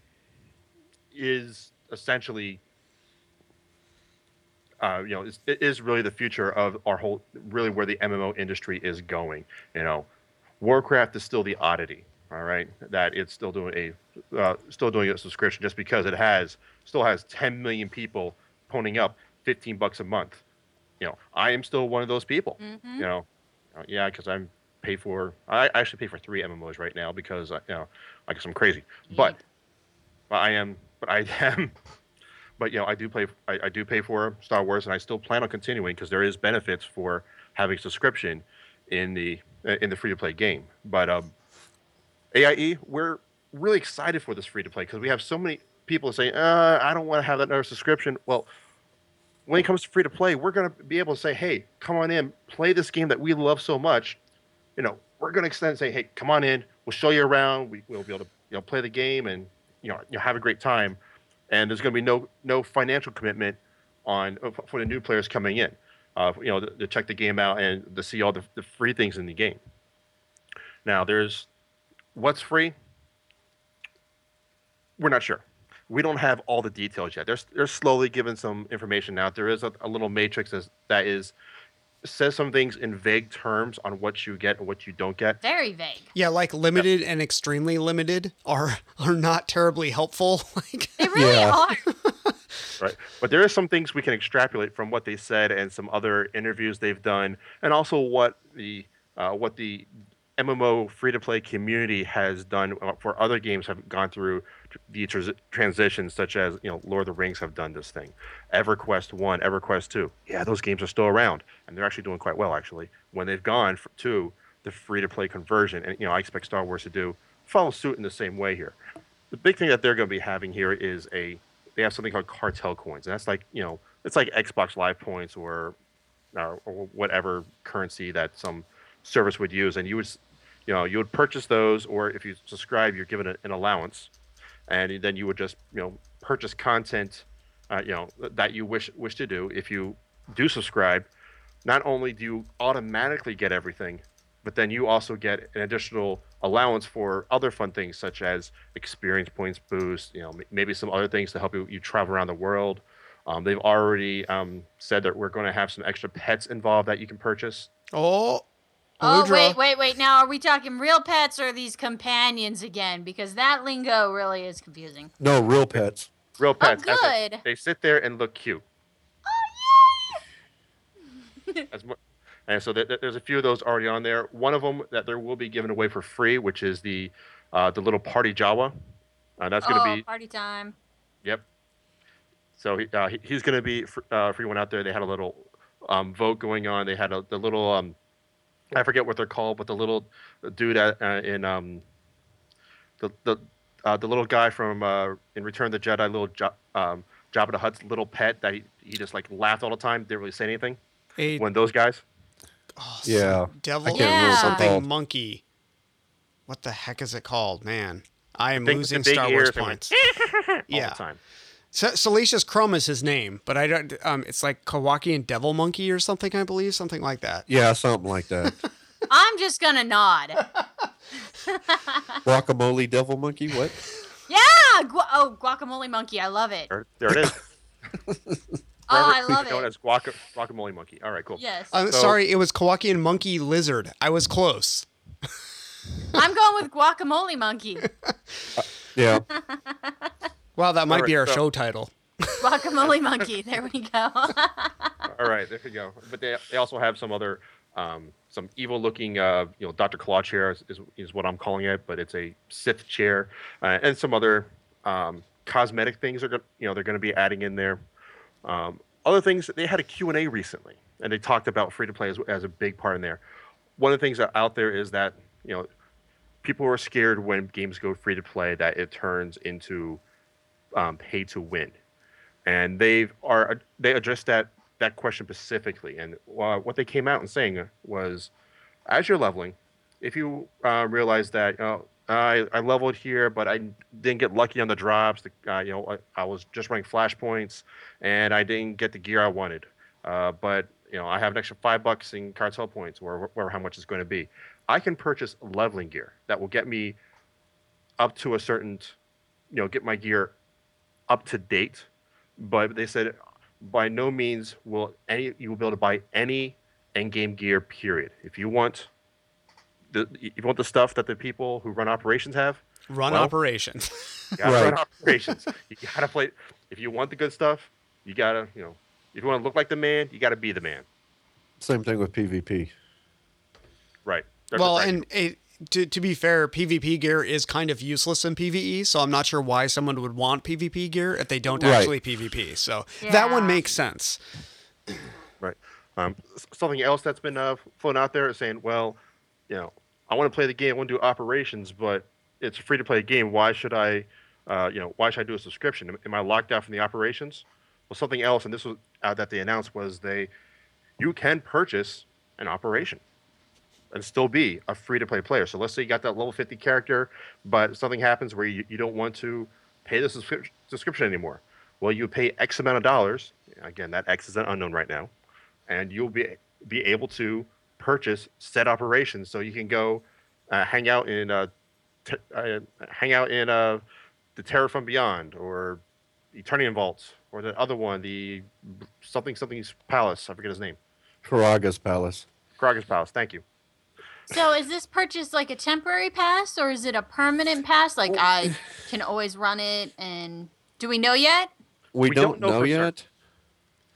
is essentially, uh, you know, is, it is really the future of our whole, really where the MMO industry is going. You know, Warcraft is still the oddity. All right, that it's still doing a, uh, still doing a subscription just because it has, still has 10 million people ponying up 15 bucks a month. You know, I am still one of those people. Mhm. You know, uh, yeah, because I'm pay for. I actually pay for three MMOs right now because uh, you know, I guess I'm crazy. But, but I am. But I am. But you know, I do play. I, I do pay for Star Wars, and I still plan on continuing because there is benefits for having subscription in the in the free to play game. But um, AIE, we're really excited for this free to play because we have so many people saying, uh, "I don't want to have that other subscription." Well, when it comes to free to play, we're going to be able to say, "Hey, come on in, play this game that we love so much." You know, we're going to extend and say, "Hey, come on in. We'll show you around. We, we'll be able to, you know, play the game and you know, you know, have a great time." And there's going to be no no financial commitment on uh, for the new players coming in. Uh, you know, to, to check the game out and to see all the, the free things in the game. Now, there's what's free. We're not sure. We don't have all the details yet. They're, they're slowly giving some information out. There is a, a little matrix that's, that is says some things in vague terms on what you get and what you don't get. Very vague. Yeah, like limited and extremely limited are are not terribly helpful. like They really Yeah. are. right? But there are some things we can extrapolate from what they said and some other interviews they've done, and also what the uh, what the MMO free to play community has done uh, for other games have gone through the tras- transitions, such as you know Lord of the Rings have done this thing, EverQuest One, EverQuest Two. Yeah, those games are still around, and they're actually doing quite well actually. When they've gone to the free to play conversion, and you know I expect Star Wars to do follow suit in the same way here. The big thing that they're going to be having here is a they have something called cartel coins, and that's like you know it's like Xbox Live points or or, or whatever currency that some service would use, and you would you know you would purchase those, or if you subscribe, you're given an allowance, and then you would just you know purchase content uh, you know that you wish wish to do. If you do subscribe, not only do you automatically get everything, but then you also get an additional allowance for other fun things such as experience points boost, you know, maybe some other things to help you, you travel around the world. Um, they've already um, said that we're going to have some extra pets involved that you can purchase. oh, Oh Alludra. wait, wait, wait! Now, are we talking real pets or these companions again? Because that lingo really is confusing. No, real pets. Real pets. they- Oh, good. They, sit there and look cute. As mu- and so th- th- there's a few of those already on there. One of them that there will be given away for free, which is the uh, the little party Jawa. Uh, that's going to oh, be party time. Yep. So he, uh, he he's going to be for, uh, for everyone out there. They had a little um, vote going on. They had a, the little um, I forget what they're called, but the little dude at, uh, in um, the the uh, the little guy from uh, in Return of the Jedi, little jo- um, Jabba the Hutt's little pet that he, he just like laughed all the time, didn't really say anything. a When those guys, oh, Yeah. devil I can't remember what it's something called. monkey. What the heck is it called, man? I am Thing losing big Star Wars and went, points. all yeah, the time. Sa- Salacious Crumb is his name, but I don't. Um, it's like Kowakian Devil Monkey or something, I believe, something like that. Yeah, something like that. I'm just gonna nod. Guacamole devil monkey. What? yeah. Gu- oh, guacamole monkey. I love it. There, there it is. Oh, I love known it. as guaca, guacamole monkey. All right, cool. Yes. I'm So- sorry, it was Kowakian Monkey Lizard. I was close. I'm going with guacamole monkey. Yeah. Wow, that might Alright, be our so- show title. Guacamole monkey. There we go. All right, there you go. But they, they also have some other um, some evil looking uh, you know Dr. Claw chair is, is, is what I'm calling it, but it's a Sith chair uh, and some other um, cosmetic things are going you know they're going to be adding in there. Um, other things they had a Q&A recently and they talked about free to play as, as a big part in there. One of the things that out there is that you know people are scared when games go free to play that it turns into um, pay to win and they've are they addressed that that question specifically. And uh, what they came out and saying was, as you're leveling, if you uh, realize that uh, I, I leveled here, but I didn't get lucky on the drops, the, uh, you know, I, I, was just running flashpoints, and I didn't get the gear I wanted. Uh, but you know, I have an extra five bucks in cartel points, or whatever how much it's going to be. I can purchase leveling gear that will get me up to a certain, you know, get my gear up to date. But they said by no means will any you will be able to buy any end game gear. Period. If you want the if you want the stuff that the people who run operations have, run well, operations. You gotta right. run operations. You gotta play. If you want the good stuff, you gotta you know. If you want to look like the man, you gotta be the man. Same thing with PvP. Right. That's well, and it, to, to be fair, PvP gear is kind of useless in PvE, so I'm not sure why someone would want PvP gear if they don't right. actually PvP. So yeah. that one makes sense. Right. Um, something else that's been uh, flown out there is saying, well, you know, I want to play the game, I want to do operations, but it's a free to play game. Why should I, uh, you know, why should I do a subscription? Am, I locked out from the operations? Well, something else, and this was uh, that they announced was they, you can purchase an operation and still be a free to play player. So let's say you got that level 50 character, but something happens where you, you don't want to pay the subscription anymore. Well, you pay X amount of dollars. Again, that X is an unknown right now, and you'll be be able to purchase set operations. So you can go uh, hang out in uh, t- uh, hang out in uh, the Terror from Beyond or Eternity Vaults or the other one, the something something's palace. I forget his name. Karaga's Palace. Karaga's Palace. Thank you. So is this purchase like a temporary pass or is it a permanent pass? Like I can always run it and do we know yet? We, we don't, don't, know, know yet. Sure.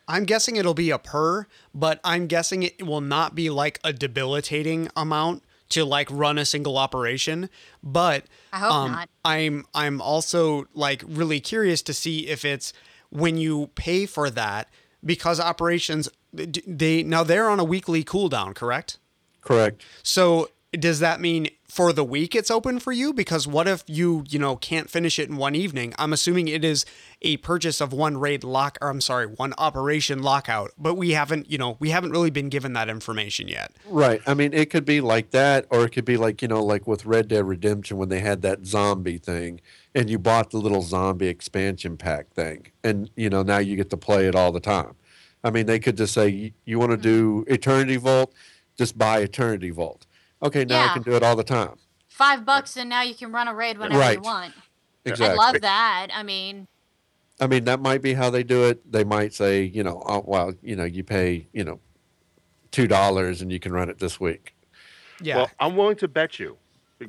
I'm guessing it'll be a per, but I'm guessing it will not be like a debilitating amount to like run a single operation. But I hope um, not. I'm I'm also like really curious to see if it's when you pay for that because operations they now they're on a weekly cooldown, correct? Correct. So does that mean for the week it's open for you? Because what if you, you know, can't finish it in one evening? I'm assuming it is a purchase of one raid lock, or I'm sorry, one operation lockout, but we haven't, you know, we haven't really been given that information yet. Right. I mean, it could be like that, or it could be like, you know, like with Red Dead Redemption when they had that zombie thing and you bought the little zombie expansion pack thing. And, you know, now you get to play it all the time. I mean, they could just say, you, you want to do Eternity Vault? Just buy Eternity Vault. Okay, now yeah. I can do it all the time. Five bucks, and now you can run a raid whenever right. you want. Exactly. I love that. I mean, I mean that might be how they do it. They might say, you know, oh, well, you know, you pay, you know, two dollars and you can run it this week. Yeah. Well, I'm willing to bet you,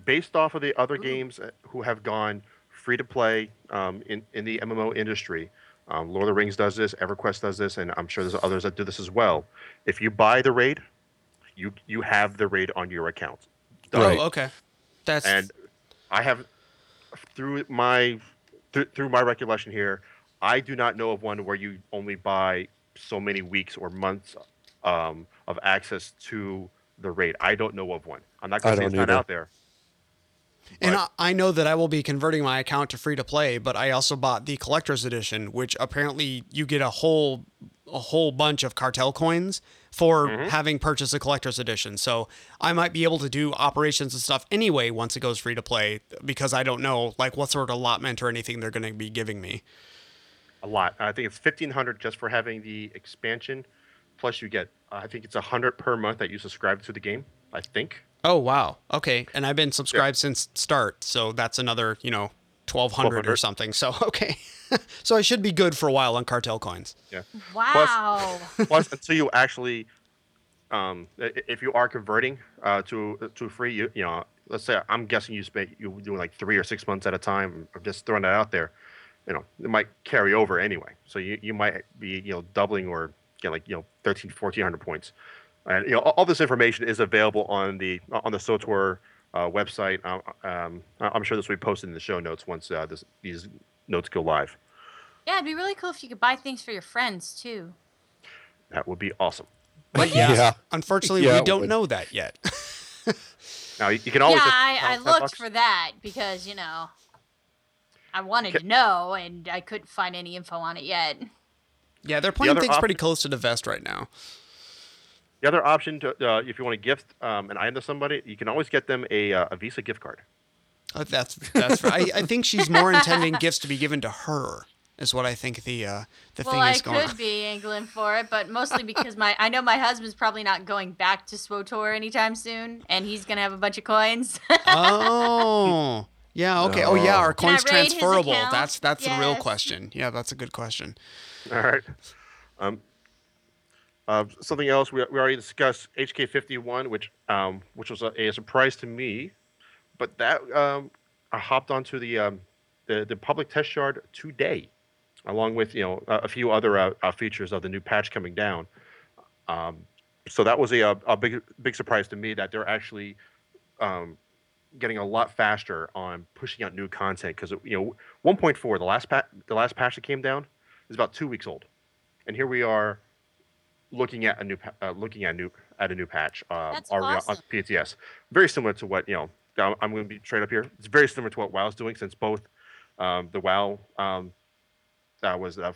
based off of the other games who have gone free to play um, in in the MMO industry. Um, Lord of the Rings does this, EverQuest does this, and I'm sure there's others that do this as well. If you buy the raid, you you have the raid on your account. Right. Oh, okay. That's and I have through my th- through my recollection here, I do not know of one where you only buy so many weeks or months um, of access to the raid. I don't know of one. I'm not going to say it's either. not out there. And I, I know that I will be converting my account to free to play, but I also bought the collector's edition, which apparently you get a whole a whole bunch of cartel coins for mm-hmm. having purchased a collector's edition. So I might be able to do operations and stuff anyway once it goes free to play because I don't know like what sort of allotment or anything they're going to be giving me. A lot. I think it's fifteen hundred just for having the expansion. Plus, you get uh, I think it's a hundred per month that you subscribe to the game. I think. Oh wow. Okay, and I've been subscribed yeah. since start, so that's another you know twelve hundred or something. So okay. so I should be good for a while on cartel coins. Yeah. Wow. Plus, plus until you actually, um, if you are converting uh, to to free, you, you know, let's say I'm guessing you spend you doing like three or six months at a time. I'm just throwing that out there. You know, it might carry over anyway. So you, you might be you know doubling or get like you know 13, 1400 points. And you know all, all this information is available on the on the SWTOR uh, website. Uh, um, I'm sure this will be posted in the show notes once uh, this, these notes go live. Yeah, it'd be really cool if you could buy things for your friends too. That would be awesome. But yeah, yeah. unfortunately, yeah, we don't know that yet. now you can always. Yeah, I, I looked bucks. for that because you know I wanted to know, and I couldn't find any info on it yet. Yeah, they're playing other things op- pretty close to the vest right now. The other option, to, uh, if you want to gift um, an item to somebody, you can always get them a, uh, a Visa gift card. Uh, that's that's right. I, I think she's more intending gifts to be given to her. Is what I think the uh, the Well, thing I is going. could be angling for it, but mostly because my I know my husband's probably not going back to SWTOR anytime soon, and he's gonna have a bunch of coins. oh. Yeah. Okay. Oh, yeah. Are coins transferable? account? That's that's the real question. Yeah, that's a good question. All right. Um, uh, something else we, we already discussed HK51, which um, which was a, a surprise to me, but that um, I hopped onto the um, the the public test yard today, along with you know a, a few other uh, uh, features of the new patch coming down. Um, so that was a, a a big big surprise to me that they're actually um, getting a lot faster on pushing out new content because you know 1.4 the last pat the last patch that came down is about two weeks old, and here we are looking at a new pa- uh, looking at new at a new patch uh, That's already awesome. on PTS. Very similar to what you know. I'm, I'm going to be straight up here. It's very similar to what WoW's doing since both um, the WoW um, that was uh,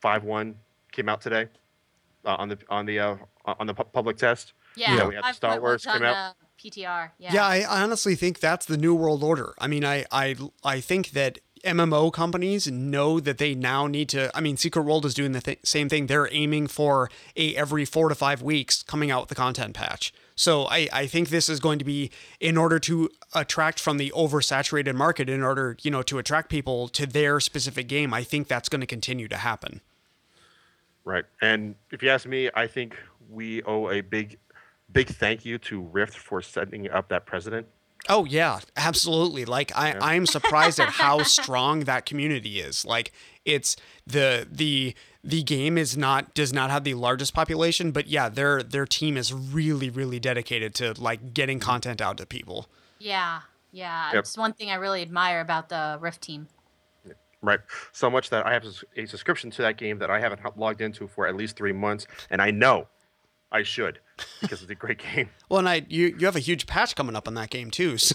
five one came out today uh, on the on the uh, on the pu- public test. yeah, Yeah, we had the Star Wars on came out. PTR. Yeah. Yeah, I I honestly think that's the new world order. I mean, I I I think that MMO companies know that they now need to. I mean, Secret World is doing the th- same thing. They're aiming for a every four to five weeks coming out with the content patch. So I I think this is going to be in order to attract from the oversaturated market, in order you know to attract people to their specific game. I think that's going to continue to happen. Right. And if you ask me, I think we owe a big, big thank you to Rift for setting up that president. Oh yeah, absolutely. Like I, I'm surprised at how strong that community is. Like it's the the the game is not does not have the largest population, but yeah, their their team is really really dedicated to like getting mm-hmm. content out to people. Yeah. Yeah. Yep. It's one thing I really admire about the Rift team. Right. So much that I have a subscription to that game that I haven't logged into for at least three months, and I know I should because it's a great game. Well, and I you you have a huge patch coming up on that game too.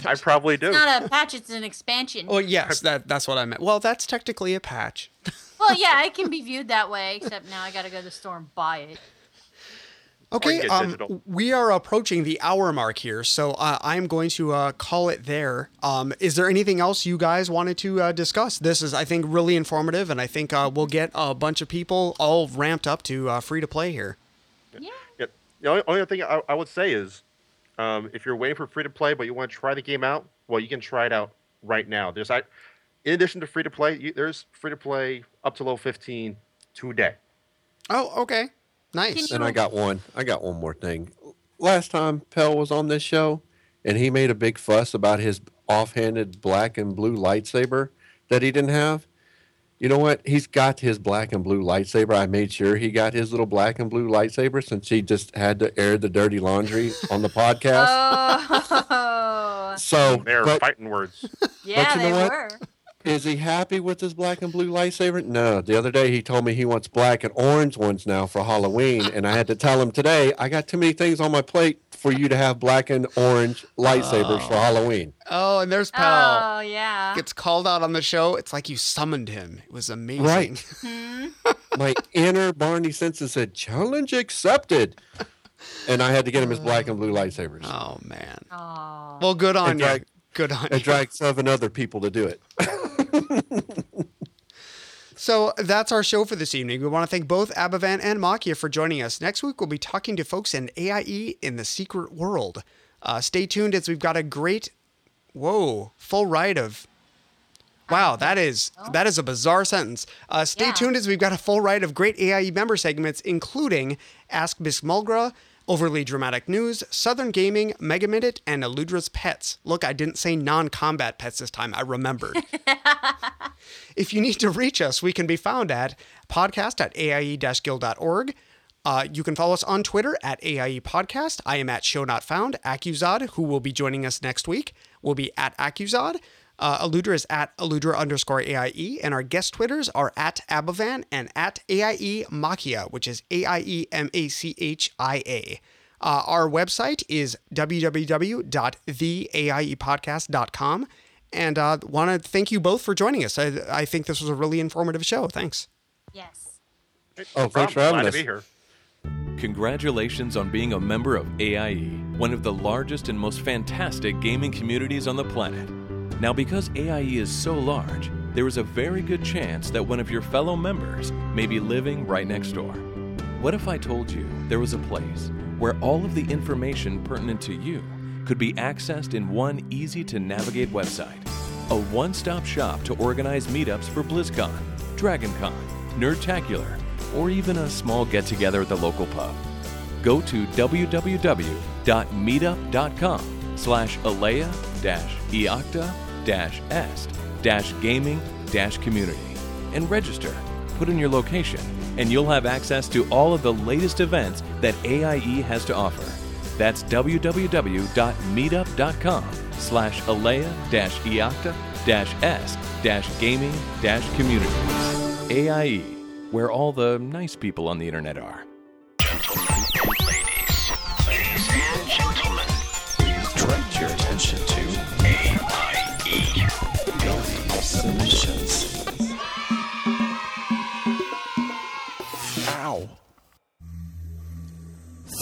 So I probably do. It's not a patch, it's an expansion. Oh yes, that that's what I meant. Well, that's technically a patch. Well, yeah, it can be viewed that way, except now I gotta go to the store and buy it. Okay, um, we are approaching the hour mark here, so uh, I'm going to uh, call it there. Um, is there anything else you guys wanted to uh, discuss? This is, I think, really informative, and I think uh, we'll get a bunch of people all ramped up to uh, free to play here. Yeah. Yeah. The only, only thing I, I would say is, um, if you're waiting for free to play but you want to try the game out, well, you can try it out right now. There's, I, in addition to free to play, you, there's free to play up to level 15 today. Oh, okay, nice. Can And I got one. I got one more thing. Last time Pell was on this show, and he made a big fuss about his offhanded black and blue lightsaber that he didn't have. You know what? He's got his black and blue lightsaber. I made sure he got his little black and blue lightsaber since he just had to air the dirty laundry on the podcast. Oh, so, They're but fighting words. yeah, you they know what? were. Is he happy with his black and blue lightsaber? No. The other day he told me he wants black and orange ones now for Halloween, and I had to tell him today I got too many things on my plate for you to have black and orange lightsabers for Halloween. oh, and there's Pal. Oh, yeah. Gets called out on the show. It's like you summoned him. It was amazing. Right. Hmm? My inner Barney senses said challenge accepted, and I had to get him his black and blue lightsabers. Oh man. Oh. Well, good on And you. drag- Good on I you. dragged seven other people to do it. So that's our show for this evening. We want to thank both Abovan and Machia for joining us. Next week, we'll be talking to folks in AIE in the secret world. Uh, stay tuned as we've got a great, whoa, full ride of. Wow, that is that is a bizarre sentence. Uh, stay Yeah. tuned as we've got a full ride of great AIE member segments, including Ask Miss Mulgra, Overly Dramatic News, Southern Gaming, Mega Minute, and Alludra's Pets. Look, I didn't say non-combat pets this time. I remembered. If you need to reach us, we can be found at podcast at aie-guild.org. Uh, you can follow us on Twitter at AIE Podcast. I am at Show Not Found. Accusod, who will be joining us next week, will be at Accusod. Uh, Alludra is at Alludra underscore AIE, and our guest Twitters are at Abovan and at AIE Machia, which is A I E M A C H I A. Uh, our website is www.theaiepodcast.com. And uh, want to thank you both for joining us. I, I think this was a really informative show. Thanks. Yes. Oh, thanks for having Glad us. to be here. Congratulations on being a member of AIE, one of the largest and most fantastic gaming communities on the planet. Now, because AIE is so large, there is a very good chance that one of your fellow members may be living right next door. What if I told you there was a place where all of the information pertinent to you could be accessed in one easy to navigate website? A one stop shop to organize meetups for BlizzCon, DragonCon, Nerdtacular, or even a small get together at the local pub. Go to www.meetup.com slash alea iacta est dash gaming dash community and register. Put in your location, and you'll have access to all of the latest events that AIE has to offer. That's www.meetup.com slash alea eocta est gaming communities. AIE, where all the nice people on the internet are. Ladies and gentlemen, Direct your attention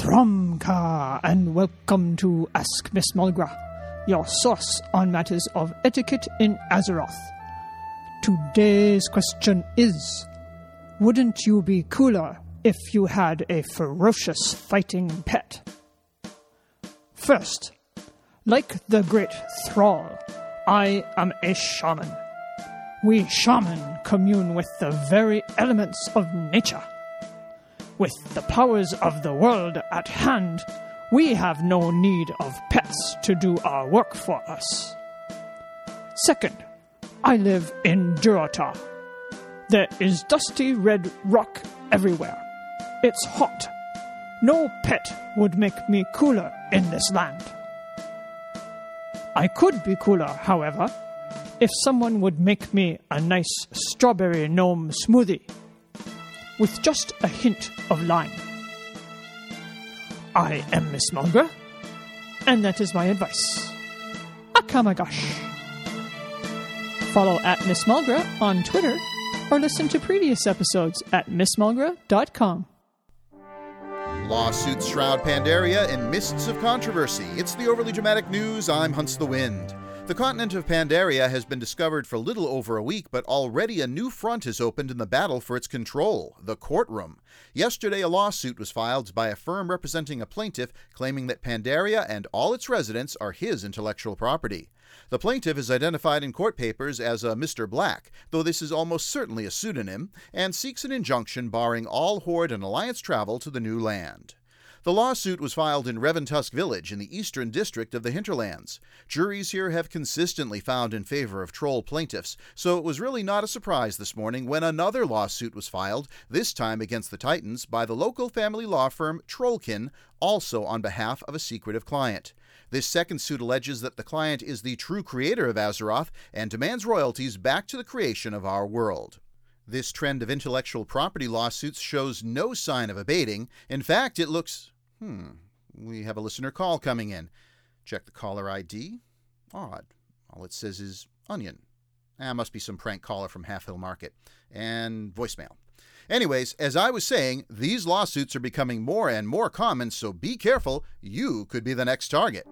Thrumka, and welcome to Ask Miss Mulgra, your source on matters of etiquette in Azeroth. Today's question is Wouldn't you be cooler if you had a ferocious fighting pet? First, like the great Thrall, I am a shaman. We shaman commune with the very elements of nature. With the powers of the world at hand, we have no need of pets to do our work for us. Second, I live in Durotar. There is dusty red rock everywhere. It's hot. No pet would make me cooler in this land. I could be cooler, however, if someone would make me a nice strawberry gnome smoothie with just a hint of lime. I am Miss Mulgra, and that is my advice. Akamagash. Follow at Miss Mulgra on Twitter or listen to previous episodes at missmulgra.com. Lawsuits shroud Pandaria in mists of controversy. It's the overly dramatic news. I'm Hunts the Wind. The continent of Pandaria has been discovered for little over a week, but already a new front has opened in the battle for its control the courtroom. Yesterday, a lawsuit was filed by a firm representing a plaintiff claiming that Pandaria and all its residents are his intellectual property. The plaintiff is identified in court papers as a Mr. Black, though this is almost certainly a pseudonym, and seeks an injunction barring all Horde and Alliance travel to the new land. The lawsuit was filed in Revantusk Village in the eastern district of the Hinterlands. Juries here have consistently found in favor of troll plaintiffs, so it was really not a surprise this morning when another lawsuit was filed, this time against the Titans, by the local family law firm Trollkin, also on behalf of a secretive client. This second suit alleges that the client is the true creator of Azeroth and demands royalties back to the creation of our world. This trend of intellectual property lawsuits shows no sign of abating. In fact, it looks. Hmm. We have a listener call coming in. Check the caller ID. Odd. All it says is onion. Ah, must be some prank caller from Half Hill Market. And voicemail. Anyways, as I was saying, these lawsuits are becoming more and more common, so be careful. You could be the next target.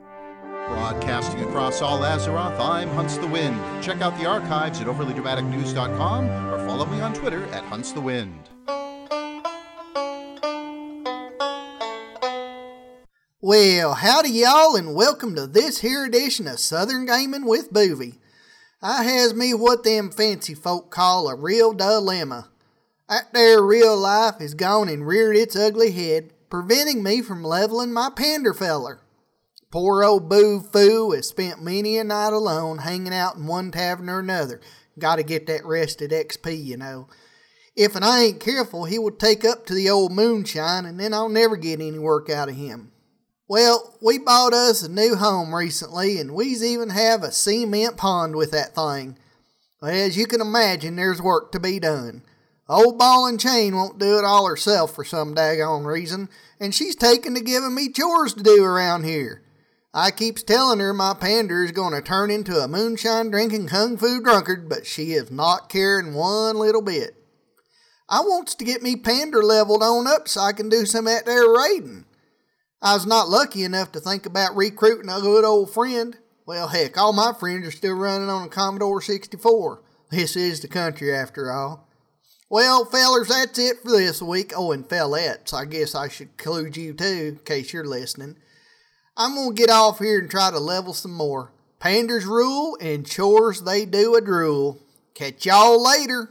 Broadcasting across all Azeroth, I'm Hunts the Wind. Check out the archives at overlydramaticnews.com or follow me on Twitter at Hunts the Wind. Well, howdy y'all, and welcome to this here edition of Southern Gaming with Boovie. I has me what them fancy folk call a real dilemma. That there real life has gone and reared its ugly head, preventing me from leveling my pander feller. Poor old Boo Foo has spent many a night alone hanging out in one tavern or another. Gotta get that rested XP, you know. If I ain't careful, he will take up to the old moonshine, and then I'll never get any work out of him. Well, we bought us a new home recently, and we's even have a cement pond with that thing. As you can imagine, there's work to be done. Old Ball and Chain won't do it all herself for some daggone reason, and she's taken to giving me chores to do around here. I keeps telling her my pander is going to turn into a moonshine drinking kung fu drunkard, but she is not caring one little bit. I wants to get me pander leveled on up so I can do some at there raiding. I was not lucky enough to think about recruiting a good old friend. Well, heck, all my friends are still running on a Commodore 64. This is the country after all. Well, fellers, that's it for this week. Oh, and fellettes, I guess I should include you too, in case you're listening. I'm gonna get off here and try to level some more. Panders rule and chores they do a drool. Catch y'all later.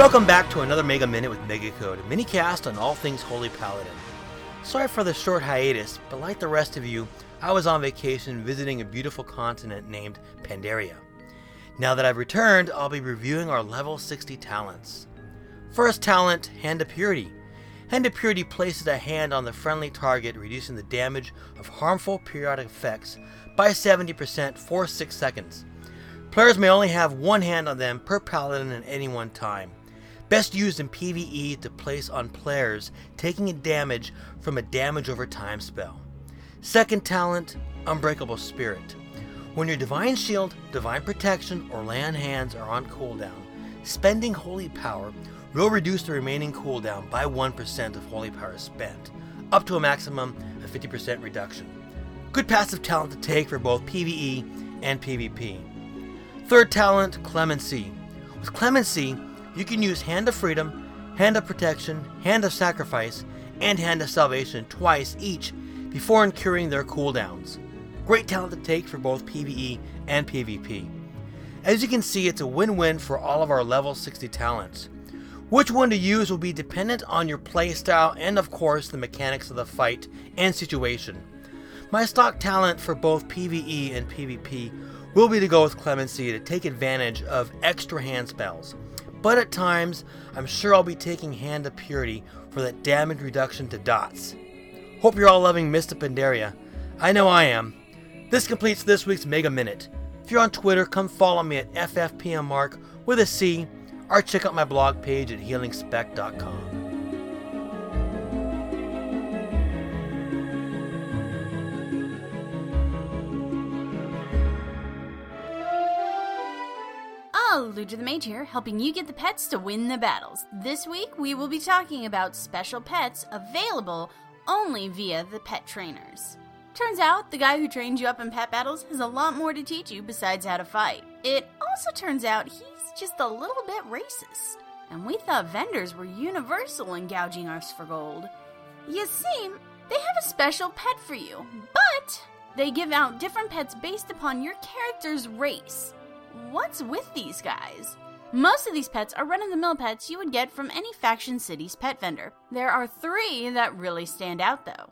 Welcome back to another Mega Minute with Megacode, a minicast on all things Holy Paladin. Sorry for the short hiatus, but like the rest of you, I was on vacation visiting a beautiful continent named Pandaria. Now that I've returned, I'll be reviewing our level 60 talents. First talent, Hand of Purity. Hand of Purity places a hand on the friendly target, reducing the damage of harmful periodic effects by 70% for 6 seconds. Players may only have one hand on them per paladin at any one time. Best used in PvE to place on players taking damage from a damage over time spell. Second talent, Unbreakable Spirit. When your Divine Shield, Divine Protection, or Lay on Hands are on cooldown, spending Holy Power will reduce the remaining cooldown by 1% of Holy Power spent, up to a maximum of 50% reduction. Good passive talent to take for both PvE and PvP. Third talent, Clemency. With Clemency, you can use Hand of Freedom, Hand of Protection, Hand of Sacrifice, and Hand of Salvation twice each before incurring their cooldowns. Great talent to take for both PvE and PvP. As you can see, it's a win win for all of our level 60 talents. Which one to use will be dependent on your playstyle and, of course, the mechanics of the fight and situation. My stock talent for both PvE and PvP will be to go with Clemency to take advantage of extra hand spells but at times, I'm sure I'll be taking Hand of Purity for that damage reduction to dots. Hope you're all loving Mist of Pandaria. I know I am. This completes this week's Mega Minute. If you're on Twitter, come follow me at FFPMMark with a C, or check out my blog page at healingspec.com. Alludra the Mage here, helping you get the pets to win the battles. This week, we will be talking about special pets available only via the pet trainers. Turns out, the guy who trained you up in pet battles has a lot more to teach you besides how to fight. It also turns out he's just a little bit racist. And we thought vendors were universal in gouging us for gold. You see, they have a special pet for you, but they give out different pets based upon your character's race. What's with these guys? Most of these pets are run of the mill pets you would get from any Faction City's pet vendor. There are three that really stand out though.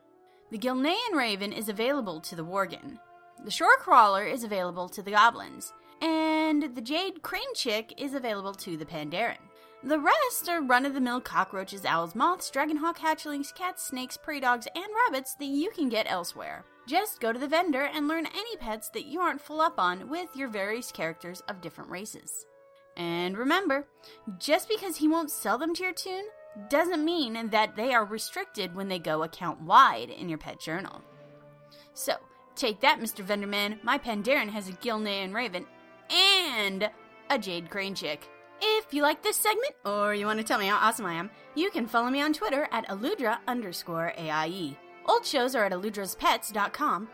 The Gilnean Raven is available to the Worgen, the Shore Crawler is available to the Goblins, and the Jade Crane Chick is available to the Pandaren. The rest are run of the mill cockroaches, owls, moths, dragonhawk hatchlings, cats, snakes, prairie dogs, and rabbits that you can get elsewhere. Just go to the vendor and learn any pets that you aren't full up on with your various characters of different races. And remember, just because he won't sell them to your toon doesn't mean that they are restricted when they go account wide in your pet journal. So, take that, Mr. Venderman. My Pandaren has a Gilnean Raven and a Jade Crane Chick. If you like this segment, or you want to tell me how awesome I am, you can follow me on Twitter at alludra underscore AIE. Old shows are at alludraspets.com.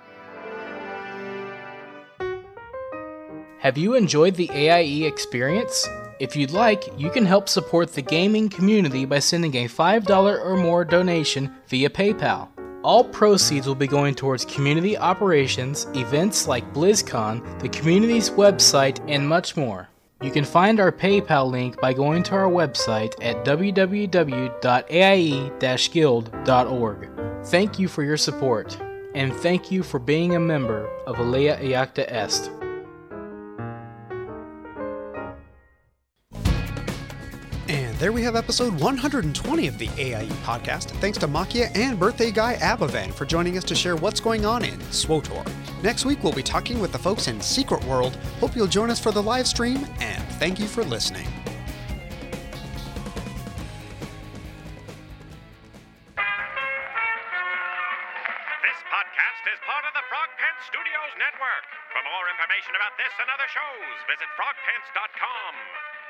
Have you enjoyed the AIE experience? If you'd like, you can help support the gaming community by sending a $5 or more donation via PayPal. All proceeds will be going towards community operations, events like BlizzCon, the community's website, and much more. You can find our PayPal link by going to our website at www.aie-guild.org. Thank you for your support, and thank you for being a member of Alea Iacta Est. there we have episode 120 of the AIE podcast. Thanks to Machia and birthday guy Abovan for joining us to share what's going on in SWTOR. Next week, we'll be talking with the folks in Secret World. Hope you'll join us for the live stream, and thank you for listening. This podcast is part of the Frog Pants Studios Network. For more information about this and other shows, visit frogpants.com.